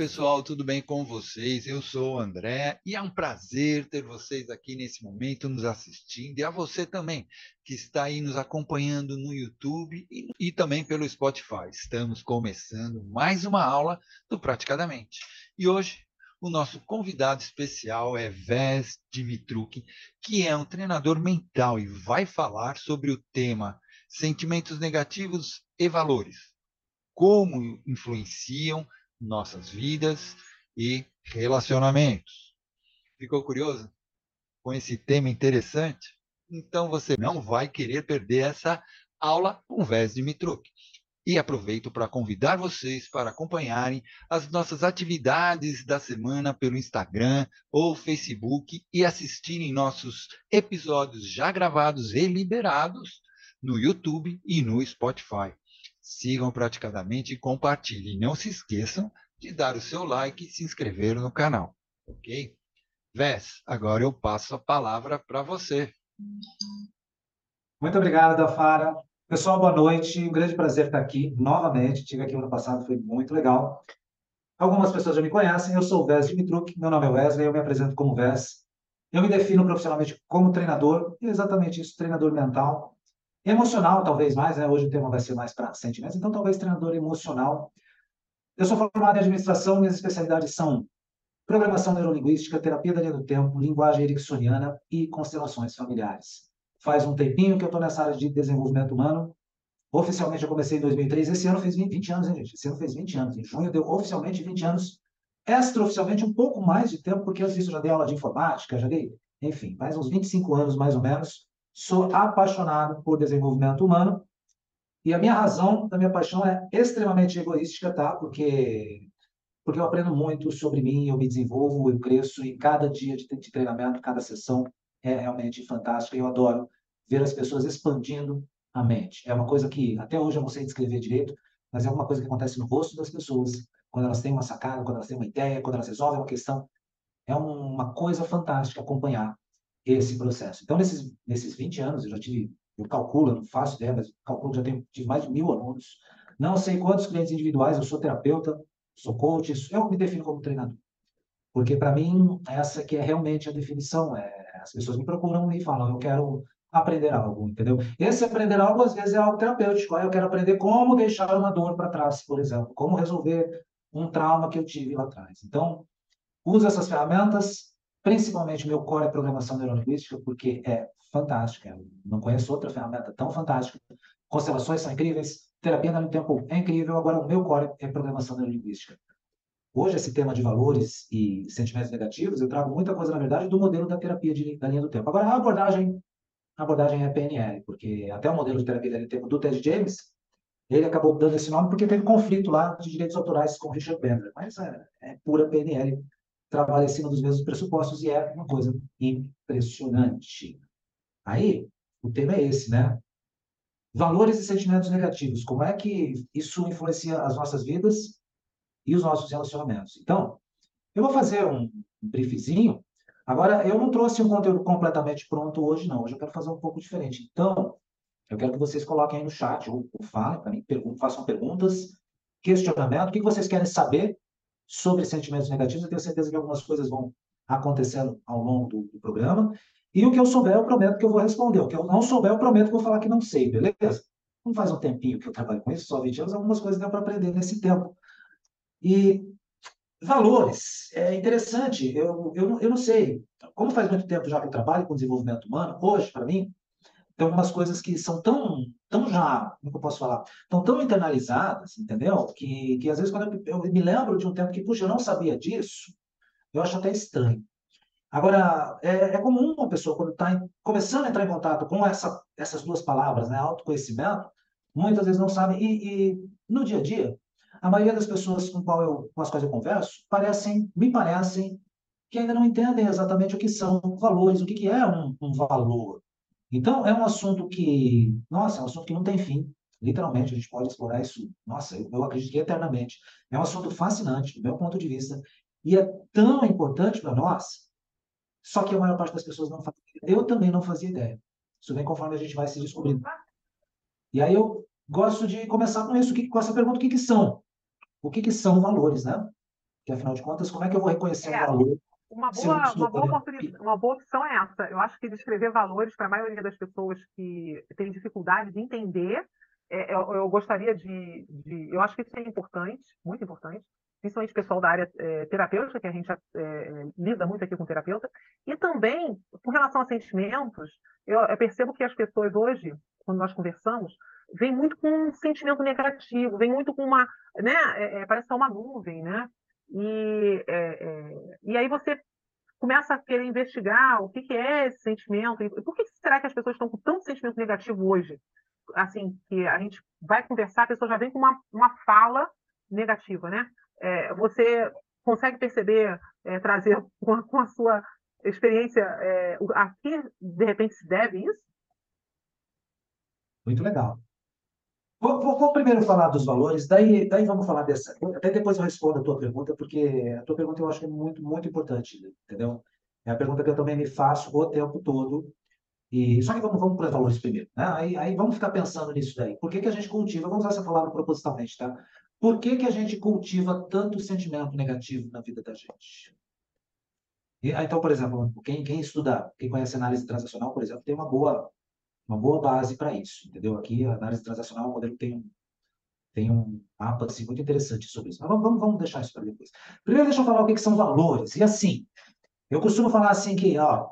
Pessoal, tudo bem com vocês? Eu sou o André e é um prazer ter vocês aqui nesse momento nos assistindo e a você também que está aí nos acompanhando no YouTube e, e também pelo Spotify. Estamos começando mais uma aula do Praticadamente. E hoje o nosso convidado especial é Ves Dimitruk, que é um treinador mental e vai falar sobre o tema sentimentos negativos e valores. Como influenciam nossas vidas e relacionamentos. Ficou curioso com esse tema interessante? Então você não vai querer perder essa aula com Vés Dimitruk. E aproveito para convidar vocês para acompanharem as nossas atividades da semana pelo Instagram ou Facebook e assistirem nossos episódios já gravados e liberados no YouTube e no Spotify sigam praticadamente e compartilhem. Não se esqueçam de dar o seu like e se inscrever no canal, ok? Vés, agora eu passo a palavra para você. Muito obrigado, Dafara. Pessoal, boa noite. Um grande prazer estar aqui novamente. Estive aqui ano passado, foi muito legal. Algumas pessoas já me conhecem. Eu sou o Vés Dimitruk, meu nome é Wesley, eu me apresento como Vés. Eu me defino profissionalmente como treinador, e exatamente isso, treinador mental. Emocional, talvez mais, né? Hoje o tema vai ser mais para sentimentos, então talvez treinador emocional. Eu sou formado em administração, minhas especialidades são programação neurolinguística, terapia da linha do tempo, linguagem ericksoniana e constelações familiares. Faz um tempinho que eu estou nessa área de desenvolvimento humano. Oficialmente eu comecei em 2003, esse ano fez 20, 20 anos, hein, gente? Esse ano fez 20 anos. Em junho deu oficialmente 20 anos. Extraoficialmente um pouco mais de tempo, porque antes disso eu já dei aula de informática, já dei, enfim, mais uns 25 anos mais ou menos. Sou apaixonado por desenvolvimento humano e a minha razão da minha paixão é extremamente egoística, tá? Porque porque eu aprendo muito sobre mim, eu me desenvolvo, eu cresço e cada dia de, treinamento, cada sessão é realmente fantástica. Eu adoro ver as pessoas expandindo a mente. É uma coisa que até hoje eu não sei descrever direito, mas é uma coisa que acontece no rosto das pessoas quando elas têm uma sacada, quando elas têm uma ideia, quando elas resolvem uma questão. É uma coisa fantástica acompanhar esse processo. Então, nesses, nesses 20 anos, eu já tive, eu calculo, não faço ideia, mas calculo que já tenho, tive mais de mil alunos. Não sei quantos clientes individuais, eu sou terapeuta, sou coach, eu me defino como treinador. Porque, para mim, essa que é realmente a definição. É, as pessoas me procuram e falam, eu quero aprender algo, entendeu? Esse aprender algo, às vezes, é algo terapêutico. Eu quero aprender como deixar uma dor para trás, por exemplo. Como resolver um trauma que eu tive lá atrás. Então, uso essas ferramentas, Principalmente meu core é programação neurolinguística, porque é fantástica. Eu não conheço outra ferramenta tão fantástica. Constelações são incríveis, terapia no tempo é incrível. Agora, o meu core é programação neurolinguística. Hoje, esse tema de valores e sentimentos negativos, eu trago muita coisa, na verdade, do modelo da terapia de, da linha do tempo. Agora, a abordagem, a abordagem é PNL, porque até o modelo de terapia da linha do tempo do Ted James, ele acabou dando esse nome porque teve conflito lá de direitos autorais com Richard Bandler. Mas é, é pura PNL trabalha em cima dos mesmos pressupostos e é uma coisa impressionante. Aí, o tema é esse, né? Valores e sentimentos negativos. Como é que isso influencia as nossas vidas e os nossos relacionamentos? Então, eu vou fazer um briefzinho. Agora, eu não trouxe um conteúdo completamente pronto hoje, não. Hoje eu quero fazer um pouco diferente. Então, eu quero que vocês coloquem aí no chat ou, ou falem para mim, façam perguntas, questionamento, o que vocês querem saber sobre sentimentos negativos. Eu tenho certeza que algumas coisas vão acontecendo ao longo do, do, programa. E o que eu souber, eu prometo que eu vou responder. O que eu não souber, eu prometo que vou falar que não sei, beleza? Não faz um tempinho que eu trabalho com isso, só 20 anos, algumas coisas deu para aprender nesse tempo. E valores, é interessante, eu, eu, eu não sei. Como faz muito tempo já que eu trabalho com desenvolvimento humano, hoje, para mim, tem algumas coisas que são tão, tão já, como eu posso falar, tão, tão internalizadas, entendeu? Que, que às vezes quando eu, eu, me lembro de um tempo que, puxa, eu não sabia disso, eu acho até estranho. Agora, é, é comum uma pessoa, quando está começando a entrar em contato com essa, essas duas palavras, né, autoconhecimento, muitas vezes não sabe, e, e no dia a dia, a maioria das pessoas com, qual eu, com as quais eu converso, parecem, me parecem que ainda não entendem exatamente o que são valores, o que, que é um, um valor. Então, é um assunto que, nossa, é um assunto que não tem fim. Literalmente, a gente pode explorar isso, nossa, eu, eu acredito que eternamente. É um assunto fascinante, do meu ponto de vista, e é tão importante para nós, só que a maior parte das pessoas não faz ideia. Eu também não fazia ideia. Isso vem conforme a gente vai se descobrindo. E aí eu gosto de começar com isso, com essa pergunta, o que, que são? O que, que são valores, né? Porque, afinal de contas, como é que eu vou reconhecer é, um valor? Uma boa, uma, boa uma boa opção é essa. Eu acho que descrever valores para a maioria das pessoas que tem dificuldade de entender, é, eu, eu, gostaria de, de, Eu acho que isso é importante, muito importante, principalmente pessoal da área é, terapêutica, que a gente é, lida muito aqui com terapeuta, e também, com relação a sentimentos, eu, eu percebo que as pessoas hoje, quando nós conversamos, vem muito com um sentimento negativo, vem muito com uma, né, é, é, parece que é uma nuvem, né? E, é, é, e aí você começa a querer investigar o que, que é esse sentimento, e por que será que as pessoas estão com tanto sentimento negativo hoje? Assim, que a gente vai conversar, a pessoa já vem com uma, uma fala negativa, né? É, você consegue perceber, é, trazer com a, com a, sua experiência, é, a que de repente se deve isso? Muito legal. Vou, vou, vou, primeiro falar dos valores, daí, daí vamos falar dessa. Até depois eu respondo a tua pergunta, porque a tua pergunta eu acho que é muito, muito importante, entendeu? É a pergunta que eu também me faço o tempo todo. E, só que vamos, vamos para os valores primeiro. Né? Aí, aí vamos ficar pensando nisso daí. Por que, que a gente cultiva? Vamos usar essa palavra propositalmente, tá? Por que, que a gente cultiva tanto sentimento negativo na vida da gente? E, então, por exemplo, quem, quem estuda, quem conhece análise transacional, por exemplo, tem uma boa uma boa base para isso, entendeu? Aqui a análise transacional, o modelo tem um, tem um mapa assim, muito interessante sobre isso. Mas vamos, vamos, deixar isso para depois. Primeiro, deixa eu falar o que, que são valores. E assim, eu costumo falar assim que, ó,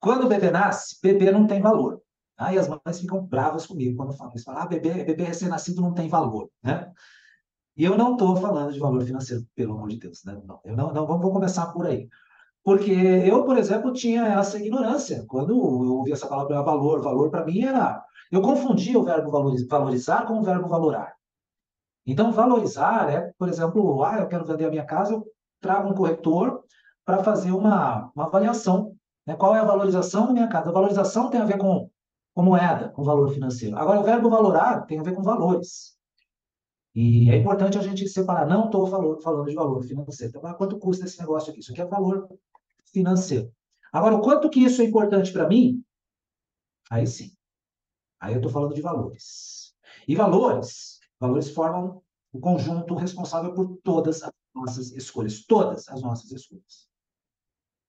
quando o bebê nasce, bebê não tem valor. Aí as mães ficam bravas comigo quando falam isso. Falam, ah, bebê, bebê recém-nascido não tem valor, né? E eu não estou falando de valor financeiro, pelo amor de Deus, né? Não, eu não, não vamos começar por aí. Porque eu, por exemplo, tinha essa ignorância. Quando eu ouvi essa palavra valor, valor para mim era. Eu confundia o verbo valorizar com o verbo valorar. Então, valorizar é, por exemplo, ah, eu quero vender a minha casa, eu trago um corretor para fazer uma, uma avaliação. Né? Qual é a valorização da minha casa? A valorização tem a ver com, com moeda, com valor financeiro. Agora, o verbo valorar tem a ver com valores. E é importante a gente separar. Não estou falando, de valor financeiro. Então, quanto custa esse negócio aqui? Isso aqui é valor financeiro. Agora, o quanto que isso é importante para mim? Aí sim. Aí eu estou falando de valores. E valores, valores formam o conjunto responsável por todas as nossas escolhas. Todas as nossas escolhas.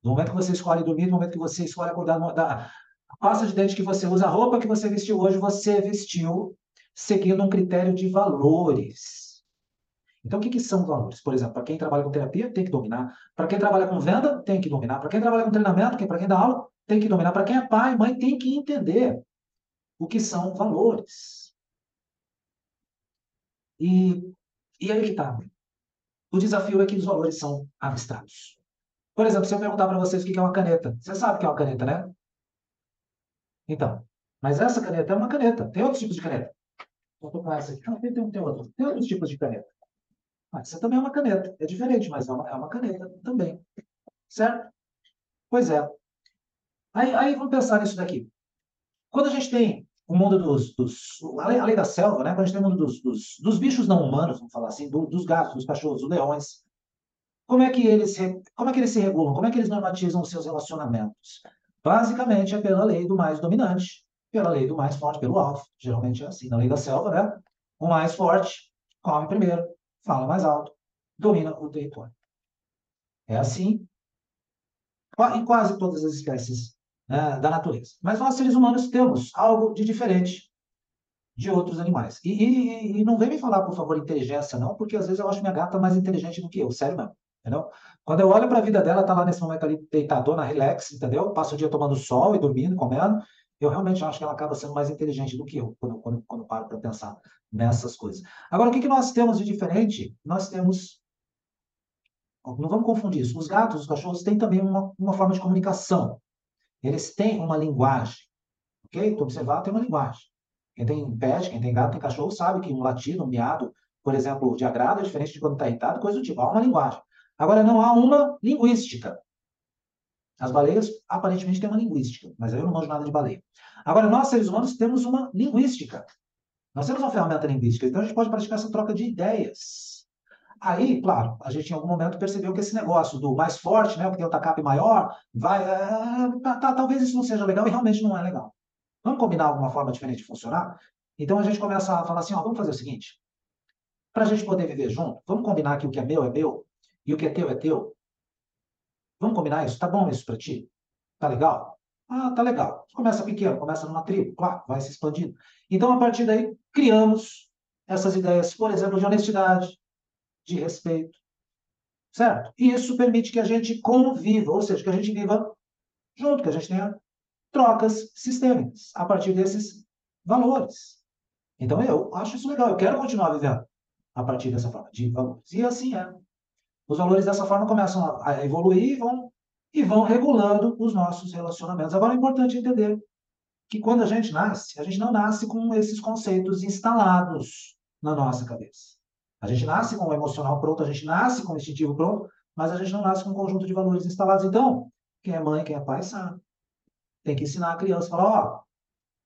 No momento que você escolhe dormir, no momento que você escolhe acordar, da a pasta de dente que você usa, a roupa que você vestiu hoje, você vestiu seguindo um critério de valores. Então, o que, que são valores? Por exemplo, para quem trabalha com terapia, tem que dominar. Para quem trabalha com venda, tem que dominar. Para quem trabalha com treinamento, para quem dá aula, tem que dominar. Para quem é pai, mãe, tem que entender o que são valores. E, e aí que está. O desafio é que os valores são abstratos. Por exemplo, se eu perguntar para vocês o que é uma caneta, você sabe o que é uma caneta, né? Então, mas essa caneta é uma caneta. Tem outros tipos de caneta. Vou com essa aqui. Não, tem, tem, tem, outro. tem outros tipos de caneta. Ah, essa também é uma caneta. É diferente, mas é uma, é uma caneta também. Certo? Pois é. Aí, aí vamos pensar nisso daqui. Quando a gente tem o mundo dos. dos a, lei, a lei da selva, né? Quando a gente tem o mundo dos, dos, dos bichos não humanos, vamos falar assim, do, dos gatos, dos cachorros, dos leões, como é que eles como é que eles se regulam? Como é que eles normatizam os seus relacionamentos? Basicamente é pela lei do mais dominante, pela lei do mais forte, pelo alfa. Geralmente é assim, na lei da selva, né? O mais forte come primeiro, fala mais alto, domina o território. É assim em quase todas as espécies né, da natureza. Mas nós, seres humanos, temos algo de diferente de outros animais. E, e, e, não vem me falar, por favor, inteligência, não, porque às vezes eu acho minha gata mais inteligente do que eu, sério mesmo. Entendeu? Quando eu olho para a vida dela, tá lá nesse momento ali deitadona, relax, entendeu? Passa o dia tomando sol e dormindo, comendo. Eu realmente acho que ela acaba sendo mais inteligente do que eu, quando, quando, quando paro para pensar nessas coisas. Agora, o que, que nós temos de diferente? Nós temos. Não vamos confundir isso. Os gatos, os cachorros têm também uma, uma forma de comunicação. Eles têm uma linguagem. Ok? Tu observar, tem uma linguagem. Quem tem pet, quem tem gato, tem cachorro, sabe que um latido, um miado, por exemplo, de agrado é diferente de quando está irritado, coisa do tipo. Há uma linguagem. Agora, não há uma linguística. As baleias, aparentemente, têm uma linguística, mas eu não manjo nada de baleia. Agora, nós, seres humanos, temos uma linguística. Nós temos uma ferramenta linguística, então a gente pode praticar essa troca de ideias. Aí, claro, a gente em algum momento percebeu que esse negócio do mais forte, né, o que tem o tacape maior, vai. É, tá, tá, talvez isso não seja legal e realmente não é legal. Vamos combinar alguma forma diferente de funcionar? Então a gente começa a falar assim: ó, vamos fazer o seguinte. Para a gente poder viver junto, vamos combinar que o que é meu é meu E o que é teu é teu. Vamos combinar isso? Tá bom isso para ti? Tá legal? Ah, tá legal. Começa pequeno, começa numa tribo, claro, vai se expandindo. Então, a partir daí, criamos essas ideias, por exemplo, de honestidade, de respeito, certo? E isso permite que a gente conviva, ou seja, que a gente viva junto, que a gente tenha trocas sistêmicas a partir desses valores. Então, eu acho isso legal, eu quero continuar vivendo a partir dessa forma, de valores. E assim é. Os valores dessa forma começam a evoluir e vão, e vão regulando os nossos relacionamentos. Agora, é importante entender que quando a gente nasce, a gente não nasce com esses conceitos instalados na nossa cabeça. A gente nasce com o emocional pronto, a gente nasce com o instintivo pronto, mas a gente não nasce com um conjunto de valores instalados. Então, quem é mãe, quem é pai, sabe. Tem que ensinar a criança, falar, ó,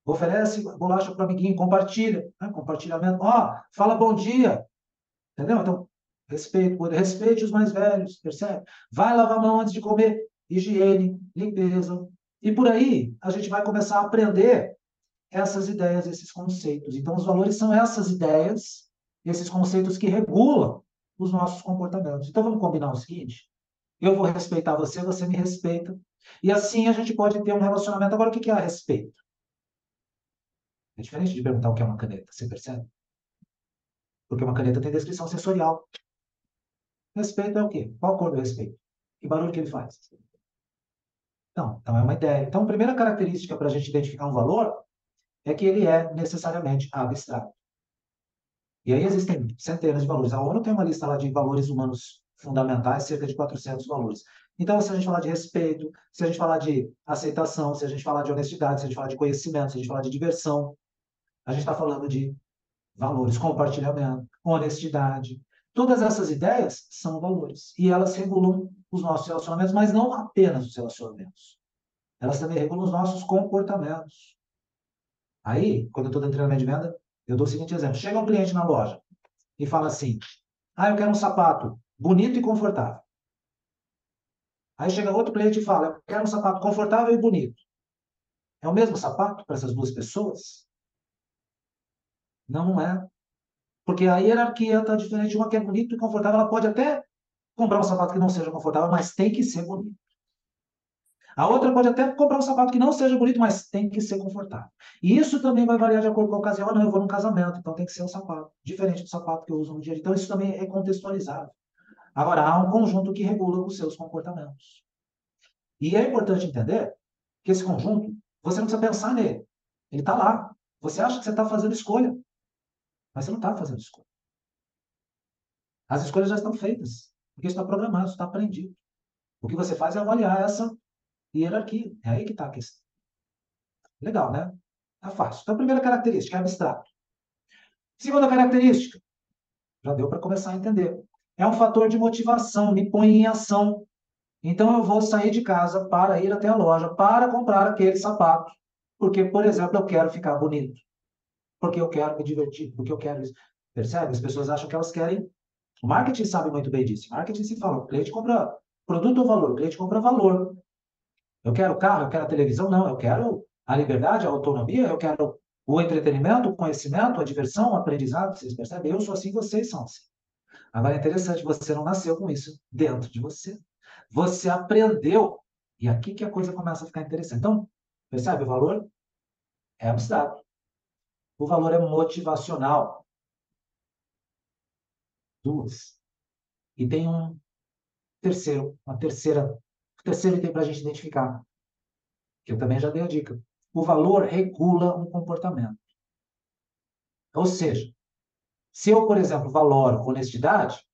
oferece bolacha para o amiguinho, compartilha, né? compartilhamento, ó, fala bom dia, entendeu? Então, respeito, respeite os mais velhos, percebe? Vai lavar a mão antes de comer, higiene, limpeza, e por aí a gente vai começar a aprender essas ideias, esses conceitos. Então, os valores são essas ideias, esses conceitos que regulam os nossos comportamentos. Então, vamos combinar o seguinte: eu vou respeitar você, você me respeita. E assim a gente pode ter um relacionamento. Agora, o que é respeito? É diferente de perguntar o que é uma caneta, você percebe? Porque uma caneta tem descrição sensorial. Respeito é o quê? Qual a cor do respeito? Que barulho que ele faz? Não, então é uma ideia. Então, a primeira característica para a gente identificar um valor é que ele é necessariamente abstrato. E aí existem centenas de valores. A ONU tem uma lista lá de valores humanos fundamentais, cerca de 400 valores. Então, se a gente falar de respeito, se a gente falar de aceitação, se a gente falar de honestidade, se a gente falar de conhecimento, se a gente falar de diversão, a gente está falando de valores, compartilhamento, honestidade. Todas essas ideias são valores. E elas regulam os nossos relacionamentos, mas não apenas os relacionamentos. Elas também regulam os nossos comportamentos. Aí, quando eu estou dando treinamento de venda, eu dou o seguinte exemplo. Chega um cliente na loja e fala assim, ah, eu quero um sapato bonito e confortável. Aí chega outro cliente e fala, eu quero um sapato confortável e bonito. É o mesmo sapato para essas duas pessoas? Não, não é. Porque a hierarquia está diferente. Uma que é bonito e confortável, ela pode até comprar um sapato que não seja confortável, mas tem que ser bonito. A outra pode até comprar um sapato que não seja bonito, mas tem que ser confortável. E isso também vai variar de acordo com a ocasião. Ah, não, eu vou num casamento, então tem que ser um sapato. Diferente do sapato que eu uso no dia a dia. Então isso também é contextualizado. Agora, há um conjunto que regula os seus comportamentos. E é importante entender que esse conjunto, você não precisa pensar nele. Ele está lá. Você acha que você está fazendo escolha. Mas você não está fazendo escolha. As escolhas já estão feitas. Porque está programado, está aprendido. O que você faz é avaliar essa hierarquia. É aí que está a questão. Legal, né? Tá fácil. Então, a primeira característica é abstrato. Segunda característica, já deu para começar a entender. É um fator de motivação, me põe em ação. Então, eu vou sair de casa para ir até a loja, para comprar aquele sapato. Porque, por exemplo, eu quero ficar bonito. Porque eu quero me divertir. Porque eu quero isso. Percebe? As pessoas acham que elas querem. O marketing sabe muito bem disso. O marketing se fala: o cliente compra produto ou valor? O cliente compra valor. Eu quero carro, eu quero a televisão? Não, eu quero a liberdade, a autonomia, eu quero o entretenimento, o conhecimento, a diversão, o aprendizado. Vocês percebem? Eu sou assim, vocês são assim. Agora é interessante, você não nasceu com isso dentro de você. Você aprendeu. E aqui que a coisa começa a ficar interessante. Então, percebe? O valor é abstrato. O valor é motivacional. Duas. E tem um terceiro, uma terceira terceiro item para a gente identificar, que eu também já dei a dica. O valor regula um comportamento. Ou seja, se eu, por exemplo, valoro honestidade,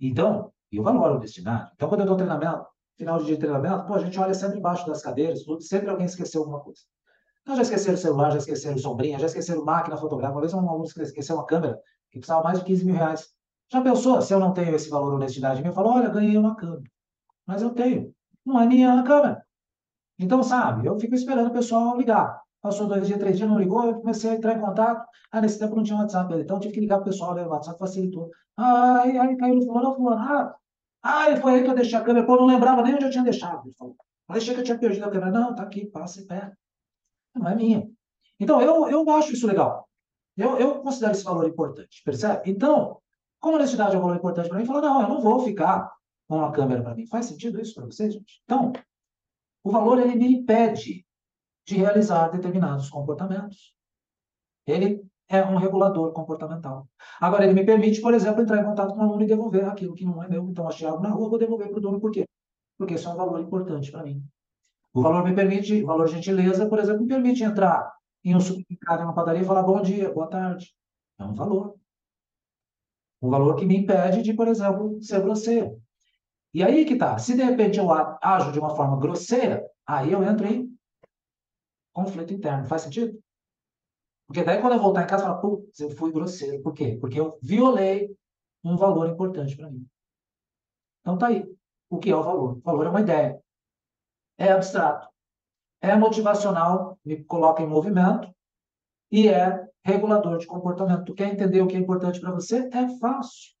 então, eu valoro honestidade. Então, quando eu dou treinamento, final de dia de treinamento, pô, a gente olha sempre embaixo das cadeiras, sempre alguém esqueceu alguma coisa. Então, já esqueceram o celular, já esqueceram sombrinha, já esqueceram máquina fotográfica. Uma vez um aluno esqueceu uma câmera que custava mais de 15 mil reais. Já pensou se eu não tenho esse valor honestidade? Eu falo, olha, ganhei uma câmera mas eu tenho. Não é minha câmera. Então, sabe, eu fico esperando o pessoal ligar. Passou dois dias, três dias, não ligou, eu comecei a entrar em contato. Ah, nesse tempo não tinha WhatsApp, então eu tive que ligar pro pessoal, né? o WhatsApp facilitou. Ah, aí, caiu no fulano, fulano. Ah, ah, foi aí que eu deixei a câmera. Pô, não lembrava nem onde eu tinha deixado. Ele falou. Eu achei que eu tinha perdido a câmera. Não, tá aqui, passa e pega. Não é minha. Então, eu, eu acho isso legal. Eu, eu considero esse valor importante, percebe? Então, Como honestidade é um valor importante para mim, fala, não, eu não vou ficar com uma câmera para mim. Faz sentido isso para vocês, gente? Então, o valor ele me impede de realizar determinados comportamentos. Ele é um regulador comportamental. Agora, ele me permite, por exemplo, entrar em contato com o aluno e devolver aquilo que não é meu. Então, achei algo na rua, vou devolver para o dono. Por quê? Porque isso é um valor importante para mim. O valor me permite, o valor gentileza, por exemplo, me permite entrar em um supermercado, em uma padaria e falar bom dia, boa tarde. É um valor. Um valor que me impede de, por exemplo, ser grosseiro. E aí que tá. Se de repente eu ajo de uma forma grosseira, aí eu entro em conflito interno. Faz sentido? Porque daí quando eu voltar em casa, eu falo, putz, eu fui grosseiro. Por quê? Porque eu violei um valor importante para mim. Então tá aí. O que é o valor? O valor é uma ideia. É abstrato. É motivacional, me coloca em movimento. E é regulador de comportamento. Tu quer entender o que é importante para você? É fácil.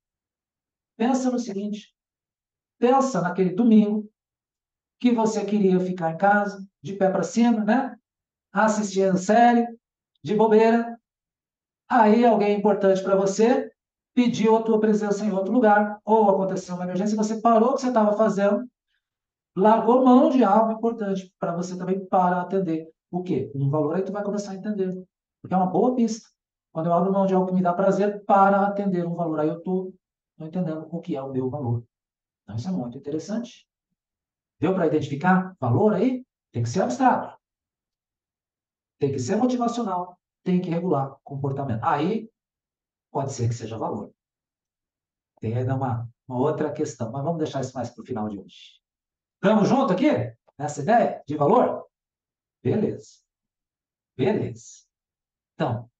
Pensa no seguinte. Pensa naquele domingo que você queria ficar em casa, de pé para cima, né? Assistindo série, de bobeira. Aí alguém importante para você pediu a tua presença em outro lugar, ou aconteceu uma emergência, você parou o que você estava fazendo, largou mão de algo importante para você também para atender. O quê? Um valor aí tu vai começar a entender. Porque é uma boa pista. Quando eu abro mão de algo que me dá prazer para atender um valor, aí eu estou entendendo o que é o meu valor. Então, isso é muito interessante. Deu para identificar valor aí? Tem que ser abstrato. Tem que ser motivacional. Tem que regular comportamento. Aí, pode ser que seja valor. Tem ainda uma, uma outra questão, mas vamos deixar isso mais para o final de hoje. Estamos juntos aqui? Nessa ideia de valor? Beleza. Beleza. Então,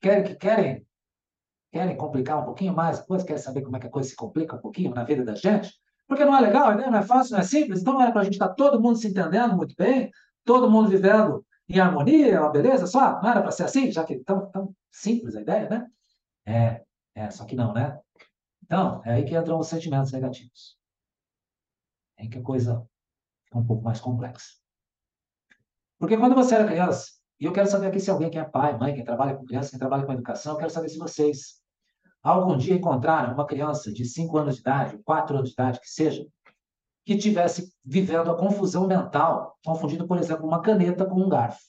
querem, querem, querem complicar um pouquinho mais? Depois querem saber como é que a coisa se complica um pouquinho na vida da gente? Porque não é legal, né? não é fácil, não é simples. Então era para a gente estar tá todo mundo se entendendo muito bem, todo mundo vivendo em harmonia, uma beleza só? Não era para ser assim, já que é tão, tão simples a ideia, né? É, é, só que não, né? Então, é aí que entram os sentimentos negativos. É aí que a coisa fica um pouco mais complexa. Porque quando você era criança, e eu quero saber aqui se alguém que é pai, mãe, quem trabalha com criança, quem trabalha com educação, eu quero saber se vocês algum dia encontraram uma criança de 5 anos de idade, 4 anos de idade, que seja, que tivesse vivendo a confusão mental, confundindo, por exemplo, uma caneta com um garfo.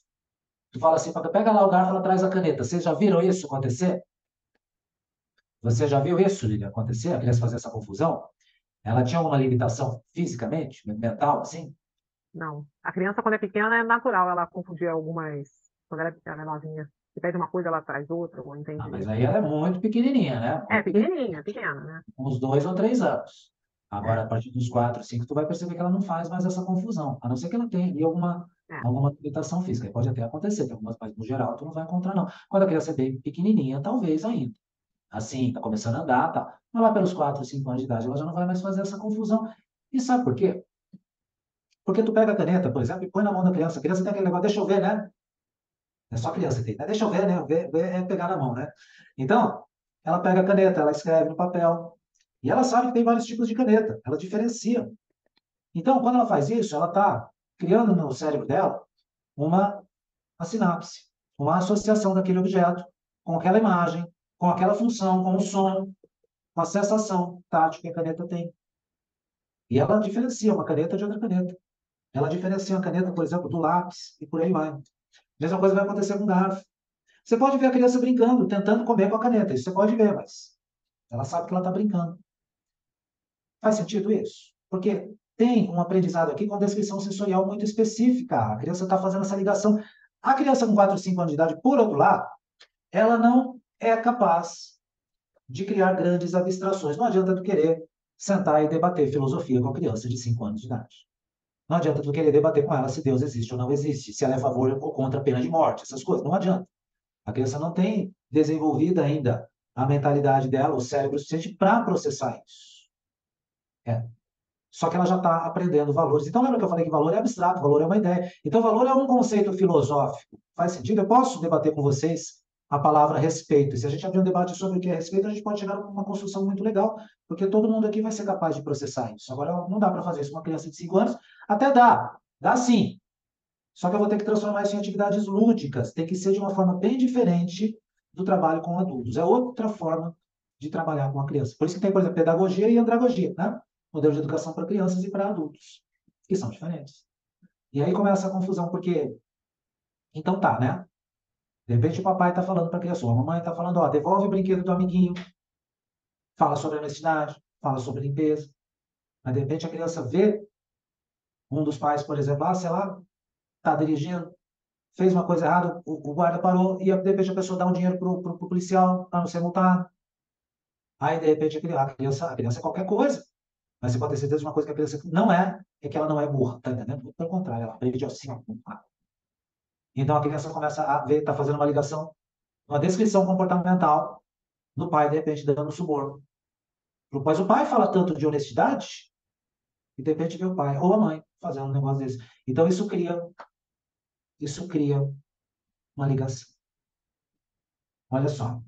Tu fala assim, pega lá o garfo, ela traz a caneta. Vocês já viram isso acontecer? Você já viu isso, Lilian, acontecer? A criança fazer essa confusão? Ela tinha alguma limitação fisicamente, mental, assim? Não. A criança, quando é pequena, é natural ela confundir algumas. Quando ela é menorzinha. Você pede uma coisa, ela traz outra, ou entende? Ah, mas aí ela é muito pequenininha, né? É, pequenininha, pequena, né? Uns dois ou três anos. Agora, a partir dos quatro, cinco, tu vai perceber que ela não faz mais essa confusão. A não ser que ela tenha ali alguma, é. alguma limitação física. Pode até acontecer, tem algumas, mas no geral tu não vai encontrar, não. Quando a criança é bem pequenininha, talvez ainda. Assim, tá começando a andar, tá. Mas lá pelos quatro, cinco anos de idade, ela já não vai mais fazer essa confusão. E sabe por quê? Porque tu pega a caneta, por exemplo, e põe na mão da criança. A criança tem aquele negócio, deixa eu ver, né? É só criança que tem, né? Deixa eu ver, né? Ver, ver é pegar na mão, né? Então, ela pega a caneta, ela escreve no papel. E ela sabe que tem vários tipos de caneta. Ela diferencia. Então, quando ela faz isso, ela está criando no cérebro dela uma, uma sinapse, uma associação daquele objeto com aquela imagem, com aquela função, com o som, com a sensação tátil que a caneta tem. E ela diferencia uma caneta de outra caneta. Ela diferencia uma caneta, por exemplo, do lápis e por aí vai. Mesma coisa vai acontecer com o garfo. Você pode ver a criança brincando, tentando comer com a caneta. Isso você pode ver, mas ela sabe que ela está brincando. Faz sentido isso? Porque tem um aprendizado aqui com descrição sensorial muito específica. A criança está fazendo essa ligação. A criança com 4, 5 anos de idade, por outro lado, ela não é capaz de criar grandes abstrações. Não adianta tu querer sentar e debater filosofia com a criança de 5 anos de idade. Não adianta tu querer debater com ela se Deus existe ou não existe, se ela é a favor ou contra a pena de morte, essas coisas. Não adianta. A criança não tem desenvolvida ainda a mentalidade dela, o cérebro suficiente para processar isso. É. Só que ela já está aprendendo valores. Então, lembra que eu falei que valor é abstrato, valor é uma ideia. Então, valor é um conceito filosófico. Faz sentido? Eu posso debater com vocês a palavra respeito. Se a gente abrir um debate sobre o que é respeito, a gente pode chegar a uma construção muito legal, porque todo mundo aqui vai ser capaz de processar isso. Agora, não dá para fazer isso com uma criança de 5 anos, até dá, dá sim. Só que eu vou ter que transformar isso em atividades lúdicas, tem que ser de uma forma bem diferente do trabalho com adultos. É outra forma de de trabalhar com a criança. Por isso que tem, por exemplo, pedagogia e andragogia, né? Modelo de educação para crianças e para adultos, que são diferentes. E aí começa a confusão, porque então tá, né? De repente o papai está falando para a criança, a mamãe está falando, ó, devolve o brinquedo do amiguinho, fala sobre honestidade, fala sobre limpeza. Mas de repente a criança vê um dos pais, por exemplo, ah, sei lá, está dirigindo, fez uma coisa errada, o, o, guarda parou, e de repente a pessoa dá um dinheiro para o policial para não ser multado. Aí, de repente, a criança, a criança é qualquer coisa. Mas você pode ter certeza de uma coisa que a criança não é, é que ela não é burra, tá entendendo? Pelo contrário, ela aprende assim, Então a criança começa a ver, está fazendo uma ligação, uma descrição comportamental do pai, de repente, dando suborno. Mas o pai fala tanto de honestidade, e de repente vê o pai ou a mãe fazendo um negócio desse. Então isso cria, isso cria uma ligação. Olha só,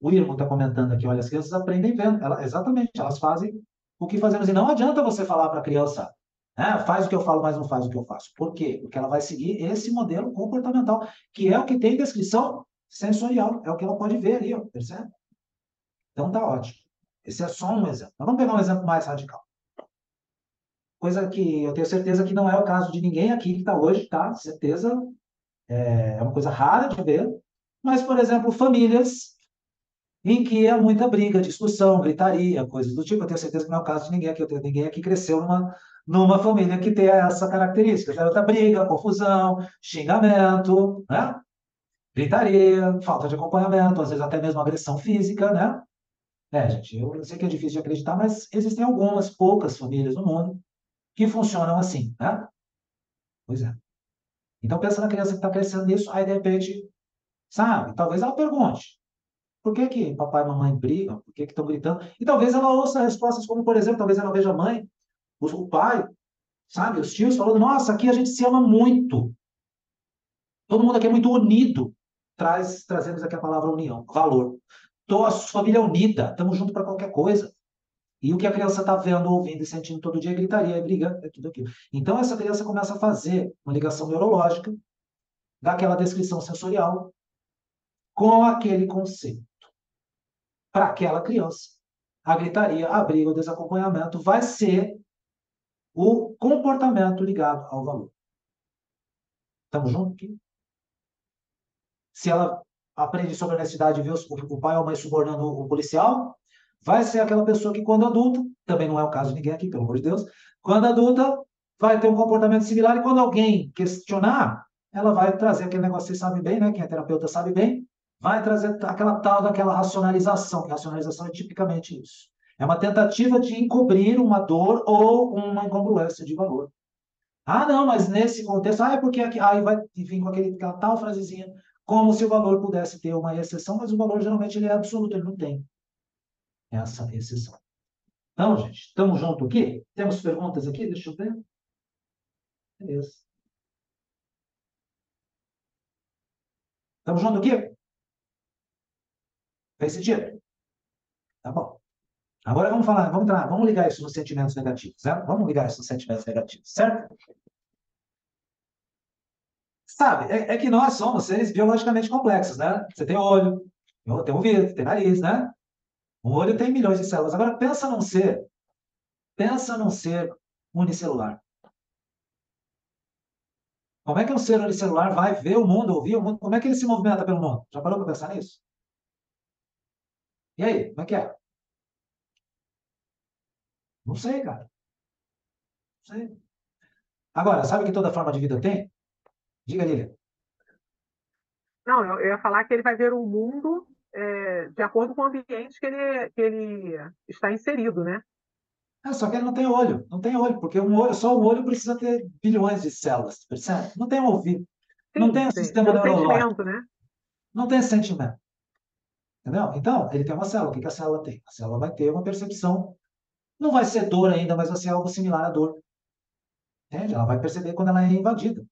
o irmão está comentando aqui, olha, as crianças aprendem vendo, ela, exatamente, elas fazem o que fazemos. E não adianta você falar para a criança, né, faz o que eu falo, mas não faz o que eu faço. Por quê? Porque ela vai seguir esse modelo comportamental, que é o que tem descrição sensorial, é o que ela pode ver ali, ó, percebe? Então tá ótimo. Esse é só um exemplo. Mas vamos pegar um exemplo mais radical. Coisa que eu tenho certeza que não é o caso de ninguém aqui que está hoje, tá? Certeza. É uma coisa rara de ver. Mas, por exemplo, famílias em que há muita briga, discussão, gritaria, coisas do tipo. Eu tenho certeza que não é o caso de ninguém aqui. Eu tenho, ninguém aqui cresceu numa, numa família que tem essa característica. Muita briga, confusão, xingamento, né? gritaria, falta de acompanhamento, às vezes até mesmo agressão física, né? É, gente, eu sei que é difícil de acreditar, mas existem algumas, poucas famílias no mundo que funcionam assim, né? Pois é. Então, pensa na criança que está crescendo nisso, aí de repente, sabe? Talvez ela pergunte: por que, que papai e mamãe brigam? Por que estão gritando? E talvez ela ouça respostas como, por exemplo, talvez ela veja a mãe, o pai, sabe? Os tios falando: nossa, aqui a gente se ama muito. Todo mundo aqui é muito unido. Traz, trazemos aqui a palavra união, valor. Tô a família unida, estamos juntos para qualquer coisa. E o que a criança está vendo, ouvindo e sentindo todo dia é gritaria, é briga, é tudo aquilo. Então, essa criança começa a fazer uma ligação neurológica daquela descrição sensorial com aquele conceito. Para aquela criança, a gritaria, a briga, o desacompanhamento vai ser o comportamento ligado ao valor. Estamos juntos aqui? Se ela aprende sobre a necessidade de ver o pai ou a mãe subornando o policial, vai ser aquela pessoa que, quando adulta, também não é o caso de ninguém aqui, pelo amor de Deus, quando adulta, vai ter um comportamento similar e quando alguém questionar, ela vai trazer aquele negócio, você sabe bem, né? Quem é terapeuta sabe bem, vai trazer aquela tal daquela racionalização, que racionalização é tipicamente isso. É uma tentativa de encobrir uma dor ou uma incongruência de valor. Ah, não, mas nesse contexto, ah, é porque aqui, aí vai vir com aquele, aquela tal frasezinha, como se o valor pudesse ter uma exceção, mas o valor geralmente ele é absoluto, ele não tem essa exceção. Então, gente, estamos juntos aqui? Temos perguntas aqui? Deixa eu ver. Beleza. Estamos juntos aqui? Fez sentido? Tá bom. Agora vamos falar, vamos, vamos ligar isso nos sentimentos negativos, certo? Vamos ligar isso nos sentimentos negativos, certo? Sabe, é, é, que nós somos seres biologicamente complexos, né? Você tem olho, tem ouvido, tem nariz, né? O olho tem milhões de células. Agora, pensa num ser, pensa num ser unicelular. Como é que um ser unicelular vai ver o mundo, ouvir o mundo? Como é que ele se movimenta pelo mundo? Já parou para pensar nisso? E aí, como é que é? Não sei, cara. Não sei. Agora, sabe que toda forma de vida tem? Diga, Lília. Não, eu ia falar que ele vai ver o mundo é, de acordo com o ambiente que ele, que ele está inserido, né? É, só que ele não tem olho, não tem olho, porque um olho, só o olho precisa ter bilhões de células, percebe? Não tem um ouvido, sim, não tem um sistema tem neurológico. Né? Não tem sentimento. Entendeu? Então, ele tem uma célula. O que, que a célula tem? A célula vai ter uma percepção. Não vai ser dor ainda, mas vai ser algo similar à dor. Entende? Ela vai perceber quando ela é invadida.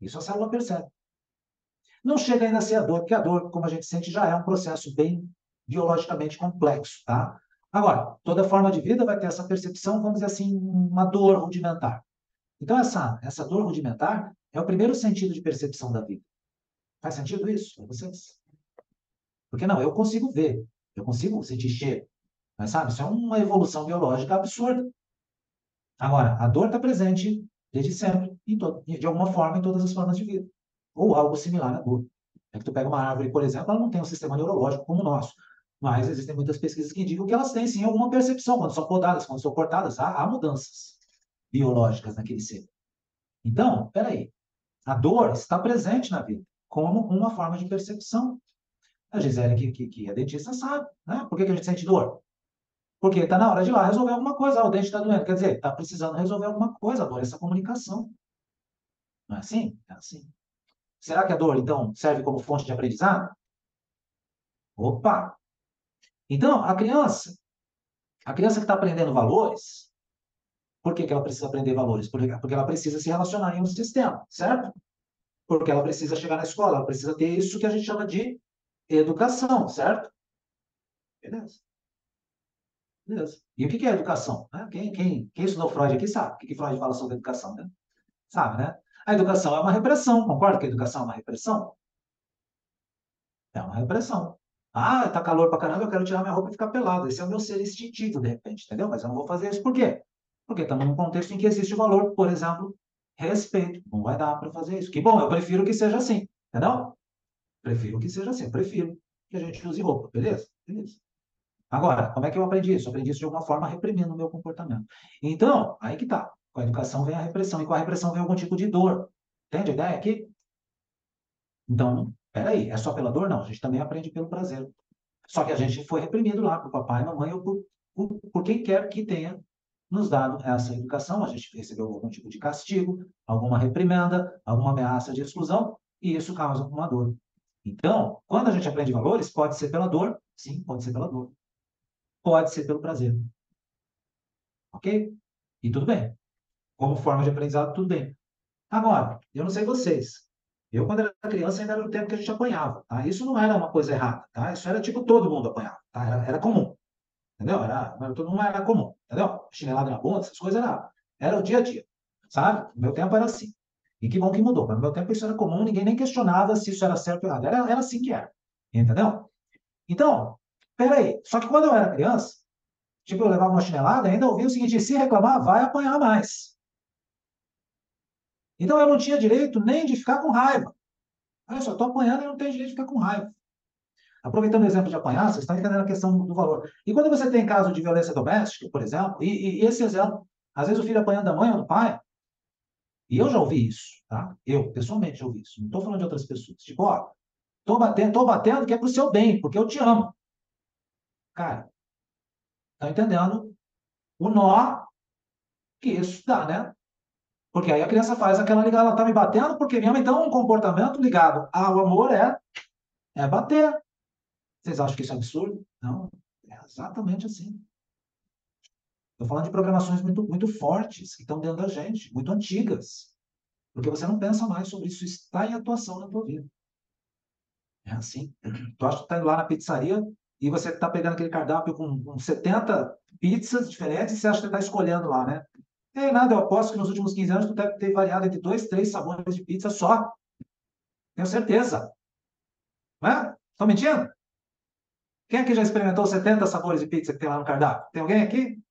Isso a célula percebe. Não chega ainda a ser a dor, porque a dor, como a gente sente, já é um processo bem biologicamente complexo, tá? Agora, toda forma de vida vai ter essa percepção, vamos dizer assim, uma dor rudimentar. Então, essa, essa dor rudimentar é o primeiro sentido de percepção da vida. Faz sentido isso para vocês? Porque não, eu consigo ver. Eu consigo sentir cheiro. Mas sabe, isso é uma evolução biológica absurda. Agora, a dor está presente desde sempre, de alguma forma, em todas as formas de vida. Ou algo similar à dor. É que tu pega uma árvore, por exemplo, ela não tem um sistema neurológico como o nosso. Mas existem muitas pesquisas que indicam que elas têm sim alguma percepção quando são podadas, quando são cortadas. Há, há mudanças biológicas naquele ser. Então, peraí. A dor está presente na vida como uma forma de percepção. A Gisele, que, que, que é dentista, sabe. Né? Por que, que a gente sente dor? Porque está na hora de ir lá resolver alguma coisa. Ah, o dente está doendo. Quer dizer, está precisando resolver alguma coisa. A dor é essa comunicação. Não é assim? É assim. Será que a dor, então, serve como fonte de aprendizado? Opa! Então, a criança, a criança que está aprendendo valores, por que, que ela precisa aprender valores? Porque, porque ela precisa se relacionar em um sistema, certo? Porque ela precisa chegar na escola, ela precisa ter isso que a gente chama de educação, certo? Beleza. Beleza. E o que é educação? Quem, quem, quem estudou Freud aqui sabe o que Freud fala sobre educação, né? Sabe, né? A educação é uma repressão, concorda que a educação é uma repressão? É uma repressão. Ah, tá calor pra caramba, eu quero tirar minha roupa e ficar pelado. Esse é o meu ser instintivo, de repente, entendeu? Mas eu não vou fazer isso por quê? Porque estamos num contexto em que existe valor, por exemplo, respeito. Não vai dar para fazer isso. Que bom, eu prefiro que seja assim, entendeu? Prefiro que seja assim, prefiro que a gente use roupa, beleza? Beleza. Agora, como é que eu aprendi isso? Eu aprendi isso de alguma forma reprimindo o meu comportamento. Então, aí que tá. Com a educação vem a repressão, e com a repressão vem algum tipo de dor. Entende a ideia aqui? Então, peraí, é só pela dor? Não, a gente também aprende pelo prazer. Só que a gente foi reprimido lá por papai, mamãe ou por, por, por quem quer que tenha nos dado essa educação. A gente recebeu algum tipo de castigo, alguma reprimenda, alguma ameaça de exclusão, e isso causa uma dor. Então, quando a gente aprende valores, pode ser pela dor, sim, pode ser pela dor. Pode ser pelo prazer. Ok? E tudo bem. Como forma de aprendizado, tudo bem. Agora, eu não sei vocês. Eu, quando era criança, ainda era o tempo que a gente apanhava. Tá? Isso não era uma coisa errada. Tá? Isso era tipo todo mundo apanhava. Tá? Era, era comum. Entendeu? Era, não era comum. Entendeu? Chinelada na bunda, essas coisas era, era o dia a dia. Sabe? Meu tempo era assim. E que bom que mudou. Mas no meu tempo isso era comum, ninguém nem questionava se isso era certo ou errado. Era, era assim que era. Entendeu? Então, peraí. Só que quando eu era criança, tipo, eu levava uma chinelada, ainda ouvia o seguinte: se reclamar, vai apanhar mais. Então eu não tinha direito nem de ficar com raiva. Olha só, estou apanhando e não tenho direito de ficar com raiva. Aproveitando o exemplo de apanhar, vocês estão entendendo a questão do valor. E quando você tem caso de violência doméstica, por exemplo, e, e esse exemplo, às vezes o filho apanhando da mãe ou do pai, e eu já ouvi isso, tá? Eu, pessoalmente, já ouvi isso. Não estou falando de outras pessoas. Tipo, ó, tô batendo, tô batendo que é pro seu bem, porque eu te amo. Cara, tá entendendo o nó que isso dá, né? Porque aí a criança faz aquela ligação, ela tá me batendo porque mãe então um comportamento ligado ao amor é, é bater. Vocês acham que isso é absurdo? Não, é exatamente assim. Estou falando de programações muito, muito fortes que estão dentro da gente, muito antigas. Porque você não pensa mais sobre isso, está em atuação na tua vida. É assim. Tu acha que está indo lá na pizzaria e você está pegando aquele cardápio com, com 70 pizzas diferentes e você acha que está escolhendo lá, né? É nada, eu aposto que nos últimos 15 anos tu deve ter variado entre dois, três sabores de pizza só. Tenho certeza. Não é? Estou mentindo? Quem aqui já experimentou 70 sabores de pizza que tem lá no cardápio? Tem alguém aqui?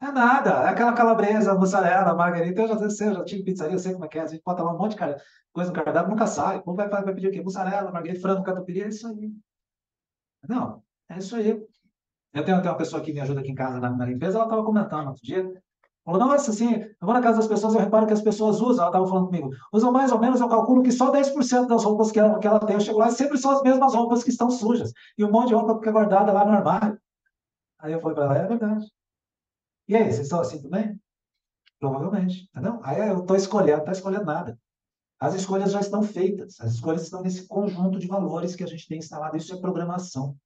É nada. É aquela calabresa, mussarela, margarita. Eu já sei, eu já tive pizzaria, eu sei como é que é. A gente bota lá um monte de coisa no cardápio, nunca sai. Como vai, vai pedir o quê? Mussarela, margarita, frango, catupiry, é isso aí. Não, é isso aí. Eu tenho, tenho uma pessoa que me ajuda aqui em casa na, na limpeza, ela estava comentando outro dia Falou, nossa, assim, eu vou na casa das pessoas, eu reparo que as pessoas usam, ela estava falando comigo, usam mais ou menos, eu calculo que só 10% das roupas que ela, que ela tem, eu chego lá e sempre são as mesmas roupas que estão sujas. E um monte de roupa fica guardada lá no armário. Aí eu falei para ela, é verdade. E aí, vocês estão assim também? Provavelmente, entendeu? Aí eu estou escolhendo, não está escolhendo nada. As escolhas já estão feitas, as escolhas estão nesse conjunto de valores que a gente tem instalado, isso é programação. Não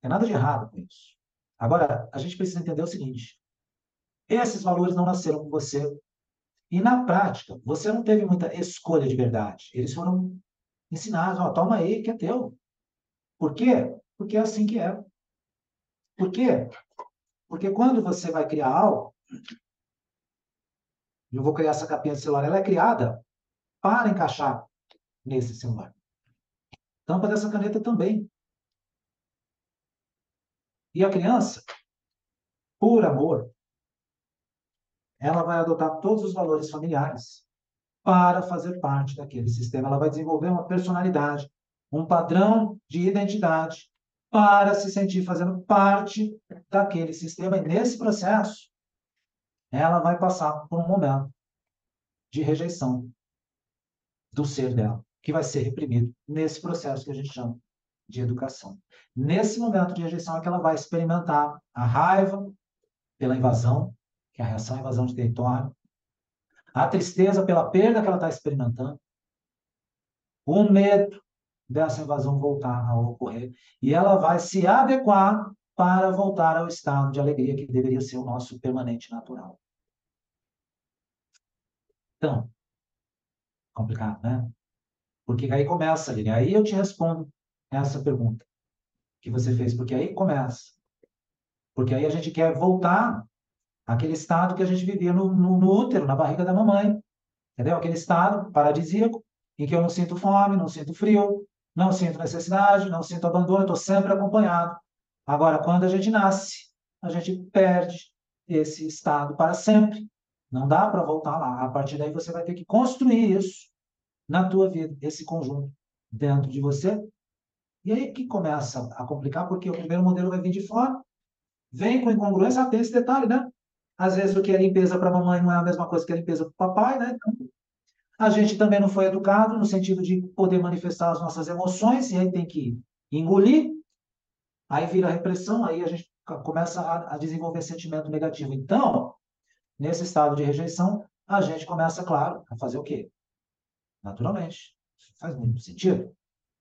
tem nada de errado com isso. Agora, a gente precisa entender o seguinte, esses valores não nasceram com você. E na prática, você não teve muita escolha de verdade. Eles foram ensinados, ó, toma aí que é teu. Por quê? Porque é assim que é. Por quê? Porque quando você vai criar algo, eu vou criar essa capinha de celular, ela é criada para encaixar nesse celular. Tampa dessa caneta também. E a criança, por amor, ela vai adotar todos os valores familiares para fazer parte daquele sistema. Ela vai desenvolver uma personalidade, um padrão de identidade para se sentir fazendo parte daquele sistema. E nesse processo, ela vai passar por um momento de rejeição do ser dela, que vai ser reprimido nesse processo que a gente chama de educação. Nesse momento de rejeição é que ela vai experimentar a raiva pela invasão, que é a reação à invasão de território, a tristeza pela perda que ela está experimentando, o medo dessa invasão voltar a ocorrer, e ela vai se adequar para voltar ao estado de alegria que deveria ser o nosso permanente natural. Então, complicado, né? Porque aí começa, Lili. Aí eu te respondo essa pergunta que você fez, porque aí começa. Porque aí a gente quer voltar àquele estado que a gente vivia no, no, no útero, na barriga da mamãe. Entendeu? Aquele estado paradisíaco em que eu não sinto fome, não sinto frio, não sinto necessidade, não sinto abandono, estou sempre acompanhado. Agora, quando a gente nasce, a gente perde esse estado para sempre. Não dá para voltar lá. A partir daí você vai ter que construir isso na tua vida, esse conjunto dentro de você. E aí que começa a complicar, porque o primeiro modelo vai vir de fora, vem com incongruência, tem esse detalhe, né? Às vezes o que é limpeza para a mamãe não é a mesma coisa que a limpeza para o papai, né? Então, a gente também não foi educado no sentido de poder manifestar as nossas emoções, e aí tem que engolir, aí vira repressão, aí a gente começa a, a desenvolver sentimento negativo. Então, nesse estado de rejeição, a gente começa, claro, a fazer o quê? Naturalmente. Faz muito sentido.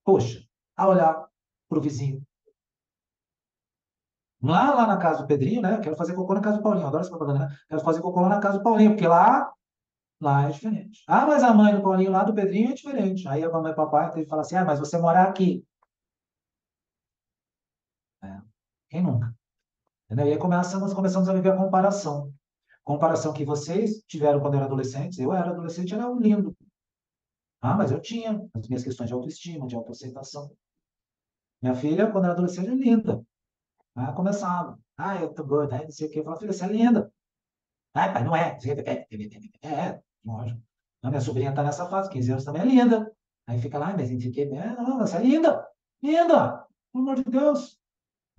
Poxa, a olhar para o vizinho. Lá, lá na casa do Pedrinho, né? Quero fazer cocô na casa do Paulinho. Adoro essa propaganda, né? Quero fazer cocô lá na casa do Paulinho, porque lá, lá é diferente. Ah, mas a mãe do Paulinho lá do Pedrinho é diferente. Aí a mamãe e o papai teve que falar assim: ah, mas você mora aqui. É. Quem nunca? Entendeu? E aí começamos, começamos a viver a comparação. Comparação que vocês tiveram quando eram adolescentes. Eu era adolescente, era um lindo. Ah, mas eu tinha as minhas questões de autoestima, de autoaceitação. Minha filha, quando era adolescente, é linda. Ah, começava. Ah, eu tô gorda, não sei o quê. Eu falava, filha, você é linda. Ah, pai, não é. É, é lógico. Minha sobrinha tá nessa fase, 15 anos também é linda. Aí fica lá, mas não sei o quê. Não, você é linda. Linda! Pelo amor de Deus.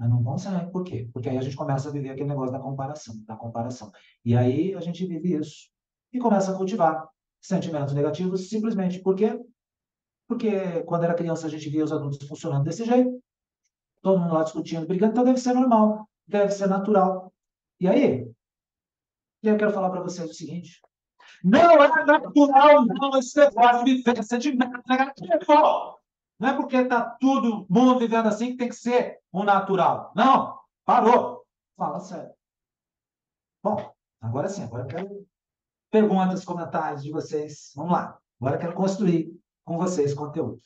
Não consegue. Por quê? Porque aí a gente começa a viver aquele negócio da comparação, da comparação. E aí a gente vive isso. E começa a cultivar sentimentos negativos simplesmente porque porque quando era criança a gente via os adultos funcionando desse jeito, todo mundo lá discutindo, brigando, então deve ser normal, deve ser natural. E aí, eu quero falar para vocês o seguinte: não é natural, não, esse negócio de viver sentimento negativo. Não é porque está todo mundo vivendo assim que tem que ser o natural. Não, parou. Fala sério. Bom, agora sim, agora eu quero perguntas, comentários de vocês. Vamos lá. Agora eu quero construir com vocês conteúdo.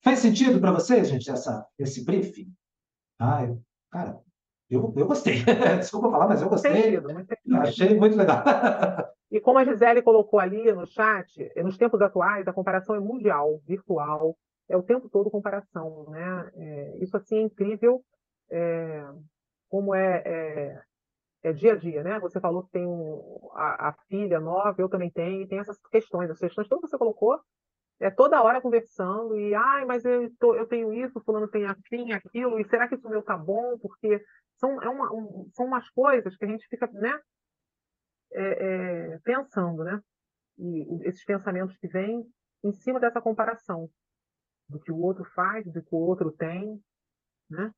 Faz sentido para vocês, gente, essa, esse briefing? Ah, eu, cara, eu, eu gostei. Desculpa falar, mas eu gostei. Achei muito legal. E como a Gisele colocou ali no chat, nos tempos atuais a comparação é mundial, virtual, é o tempo todo comparação, né? É, isso assim é incrível, é, como é, é, é, dia a dia, né? Você falou que tem um, a, a, filha nova, eu também tenho, e tem essas questões, as questões todas que você colocou, é toda hora conversando, e ai, mas eu, tô, eu tenho isso, fulano tem assim, aquilo, e será que isso meu tá bom? Porque são, é uma, um, são umas coisas que a gente fica, né? É, pensando, né? E esses pensamentos que vêm em cima dessa comparação do que o outro faz, do que o outro tem, né?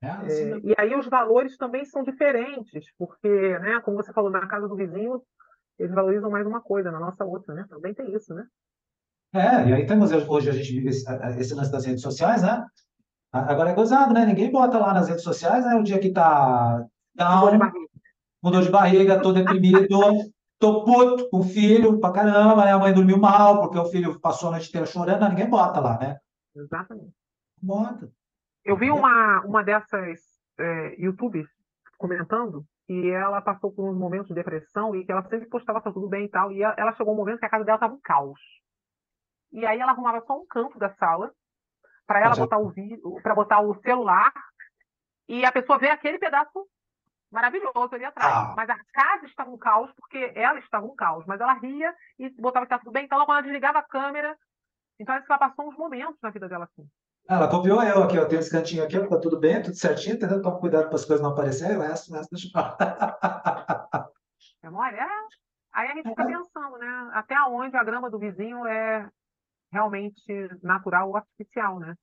É, assim, é, e aí os valores também são diferentes, porque, né, como você falou, na casa do vizinho, eles valorizam mais uma coisa, na nossa outra, né? Também tem isso, né? É, e aí temos, hoje a gente vive esse, esse lance das redes sociais, né? Agora é gozado, né? Ninguém bota lá nas redes sociais, né? O dia que tá down, mudou de barriga, tô deprimido, tô puto com o filho pra caramba, né? A mãe dormiu mal porque o filho passou a noite inteira chorando, ninguém bota lá, né? Exatamente. Bota. Eu vi uma, uma dessas é, youtubers comentando que ela passou por uns momentos de depressão e que ela sempre postava tá tudo bem e tal, e ela chegou um momento que a casa dela estava um caos. E aí ela arrumava só um canto da sala para ela botar o para botar o celular e a pessoa vê aquele pedaço maravilhoso ali atrás. Ah. Mas a casa estava um caos, porque ela estava um caos. Mas ela ria e botava que estava tudo bem. Então, quando ela desligava a câmera, então ela passou uns momentos na vida dela assim. Ela copiou eu aqui, ó. Tem esse cantinho aqui, ó, tá tudo bem, tudo certinho, entendeu? Toma cuidado para as coisas não aparecerem, o resto, o resto deixa. Memória? É. Aí a gente fica pensando, né? Até onde a grama do vizinho é realmente natural ou artificial, né?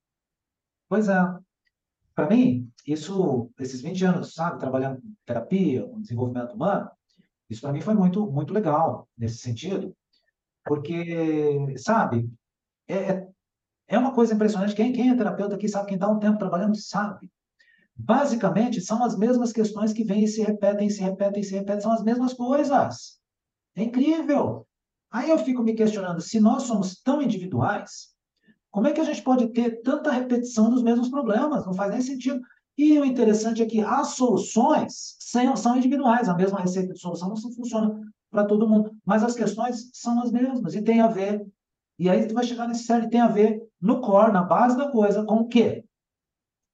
Pois é. Para mim, isso, esses 20 anos, sabe, trabalhando com terapia, com desenvolvimento humano, isso para mim foi muito, muito legal nesse sentido, porque, sabe, é, é uma coisa impressionante. Quem, quem é terapeuta aqui sabe, quem está um tempo trabalhando sabe. Basicamente, são as mesmas questões que vêm e se repetem, se repetem, se repetem, são as mesmas coisas. É incrível. Aí eu fico me questionando, se nós somos tão individuais, como é que a gente pode ter tanta repetição dos mesmos problemas? Não faz nem sentido. E o interessante é que as soluções são individuais, a mesma receita de solução não funciona para todo mundo, mas as questões são as mesmas e tem a ver. E aí tu vai chegar nesse sério, tem a ver no core, na base da coisa, com o quê?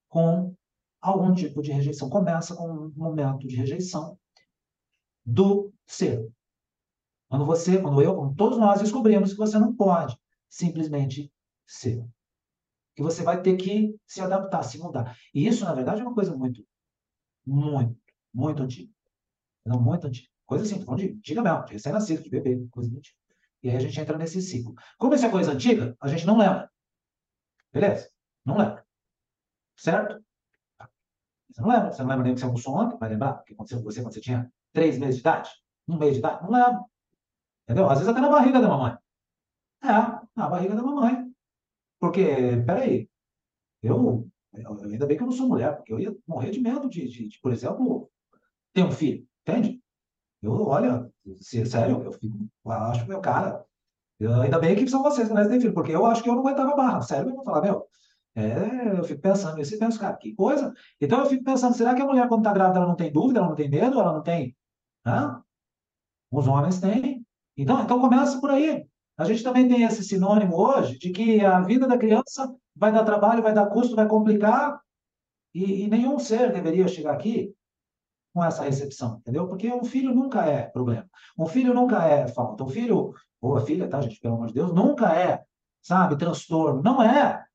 Com algum tipo de rejeição. Começa com um momento de rejeição do ser. Quando você, quando eu, quando todos nós descobrimos que você não pode simplesmente ser. Que você vai ter que se adaptar, se mudar. E isso, na verdade, é uma coisa muito, muito, muito antiga. Não, muito antiga. Coisa assim, falando de antiga mesmo, de recém-nascido, de bebê, coisa antiga. E aí a gente entra nesse ciclo. Como isso é coisa antiga, a gente não lembra. Beleza? Não lembra. Certo? Você não lembra. Você não lembra nem que você almoçou ontem, vai lembrar o que aconteceu com você quando você tinha três meses de idade? Um mês de idade? Não lembra. Entendeu? Às vezes até na barriga da mamãe. É, na barriga da mamãe. Porque, peraí, eu, eu, ainda bem que eu não sou mulher, porque eu ia morrer de medo de, de, de por exemplo, ter um filho, entende? Eu, olha, se, sério, eu fico, eu acho, meu cara, eu, ainda bem que são vocês que não têm filho, porque eu acho que eu não aguentava barra, sério, eu vou falar, meu, é, eu fico pensando nisso e penso, cara, que coisa. Então eu fico pensando, será que a mulher quando está grávida ela não tem dúvida, ela não tem medo, ela não tem, hã? Os homens têm. Então, então começa por aí. A gente também tem esse sinônimo hoje de que a vida da criança vai dar trabalho, vai dar custo, vai complicar, e, e nenhum ser deveria chegar aqui com essa recepção, entendeu? Porque um filho nunca é problema. Um filho nunca é falta. Um filho, ou a filha, tá, gente, pelo amor de Deus, nunca é, sabe, transtorno. Não é.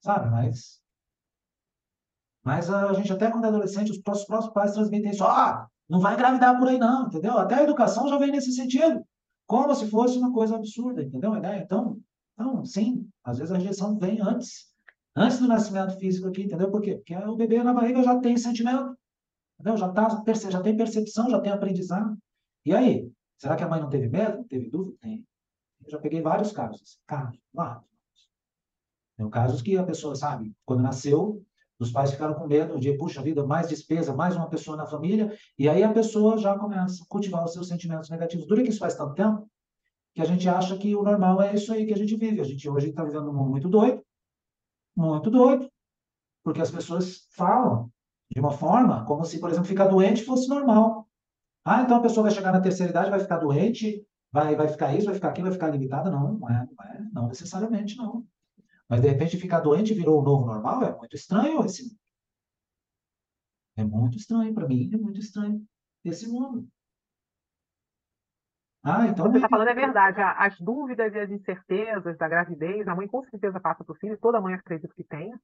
Sabe, mas. Mas a gente, até quando é adolescente, os próprios pais transmitem isso. Ah, não vai engravidar por aí, não, entendeu? Até a educação já vem nesse sentido como se fosse uma coisa absurda, entendeu? Então, então, sim, às vezes a rejeição vem antes, antes do nascimento físico aqui, entendeu? Por quê? Porque o bebê na barriga já tem sentimento, entendeu? Já, tá, já tem percepção, já tem aprendizado. E aí, será que a mãe não teve medo? Não teve dúvida? Tem. Eu já peguei vários casos, casos, vários. Tem casos que a pessoa, sabe, quando nasceu, os pais ficaram com medo de, puxa vida, mais despesa, mais uma pessoa na família, e aí a pessoa já começa a cultivar os seus sentimentos negativos. Dura que isso faz tanto tempo que a gente acha que o normal é isso aí que a gente vive. A gente hoje está vivendo um mundo muito doido, muito doido, porque as pessoas falam de uma forma como se, por exemplo, ficar doente fosse normal. Ah, então a pessoa vai chegar na terceira idade, vai ficar doente, vai, vai ficar isso, vai ficar aquilo, vai ficar limitada. Não, não é, não é, não necessariamente não. Mas de repente ficar doente virou o novo normal, é muito estranho esse mundo. É muito estranho para mim, é muito estranho esse mundo. Ah, então. Você está falando é verdade. As dúvidas e as incertezas da gravidez, a mãe com certeza passa para o filho, toda mãe acredita que tenha,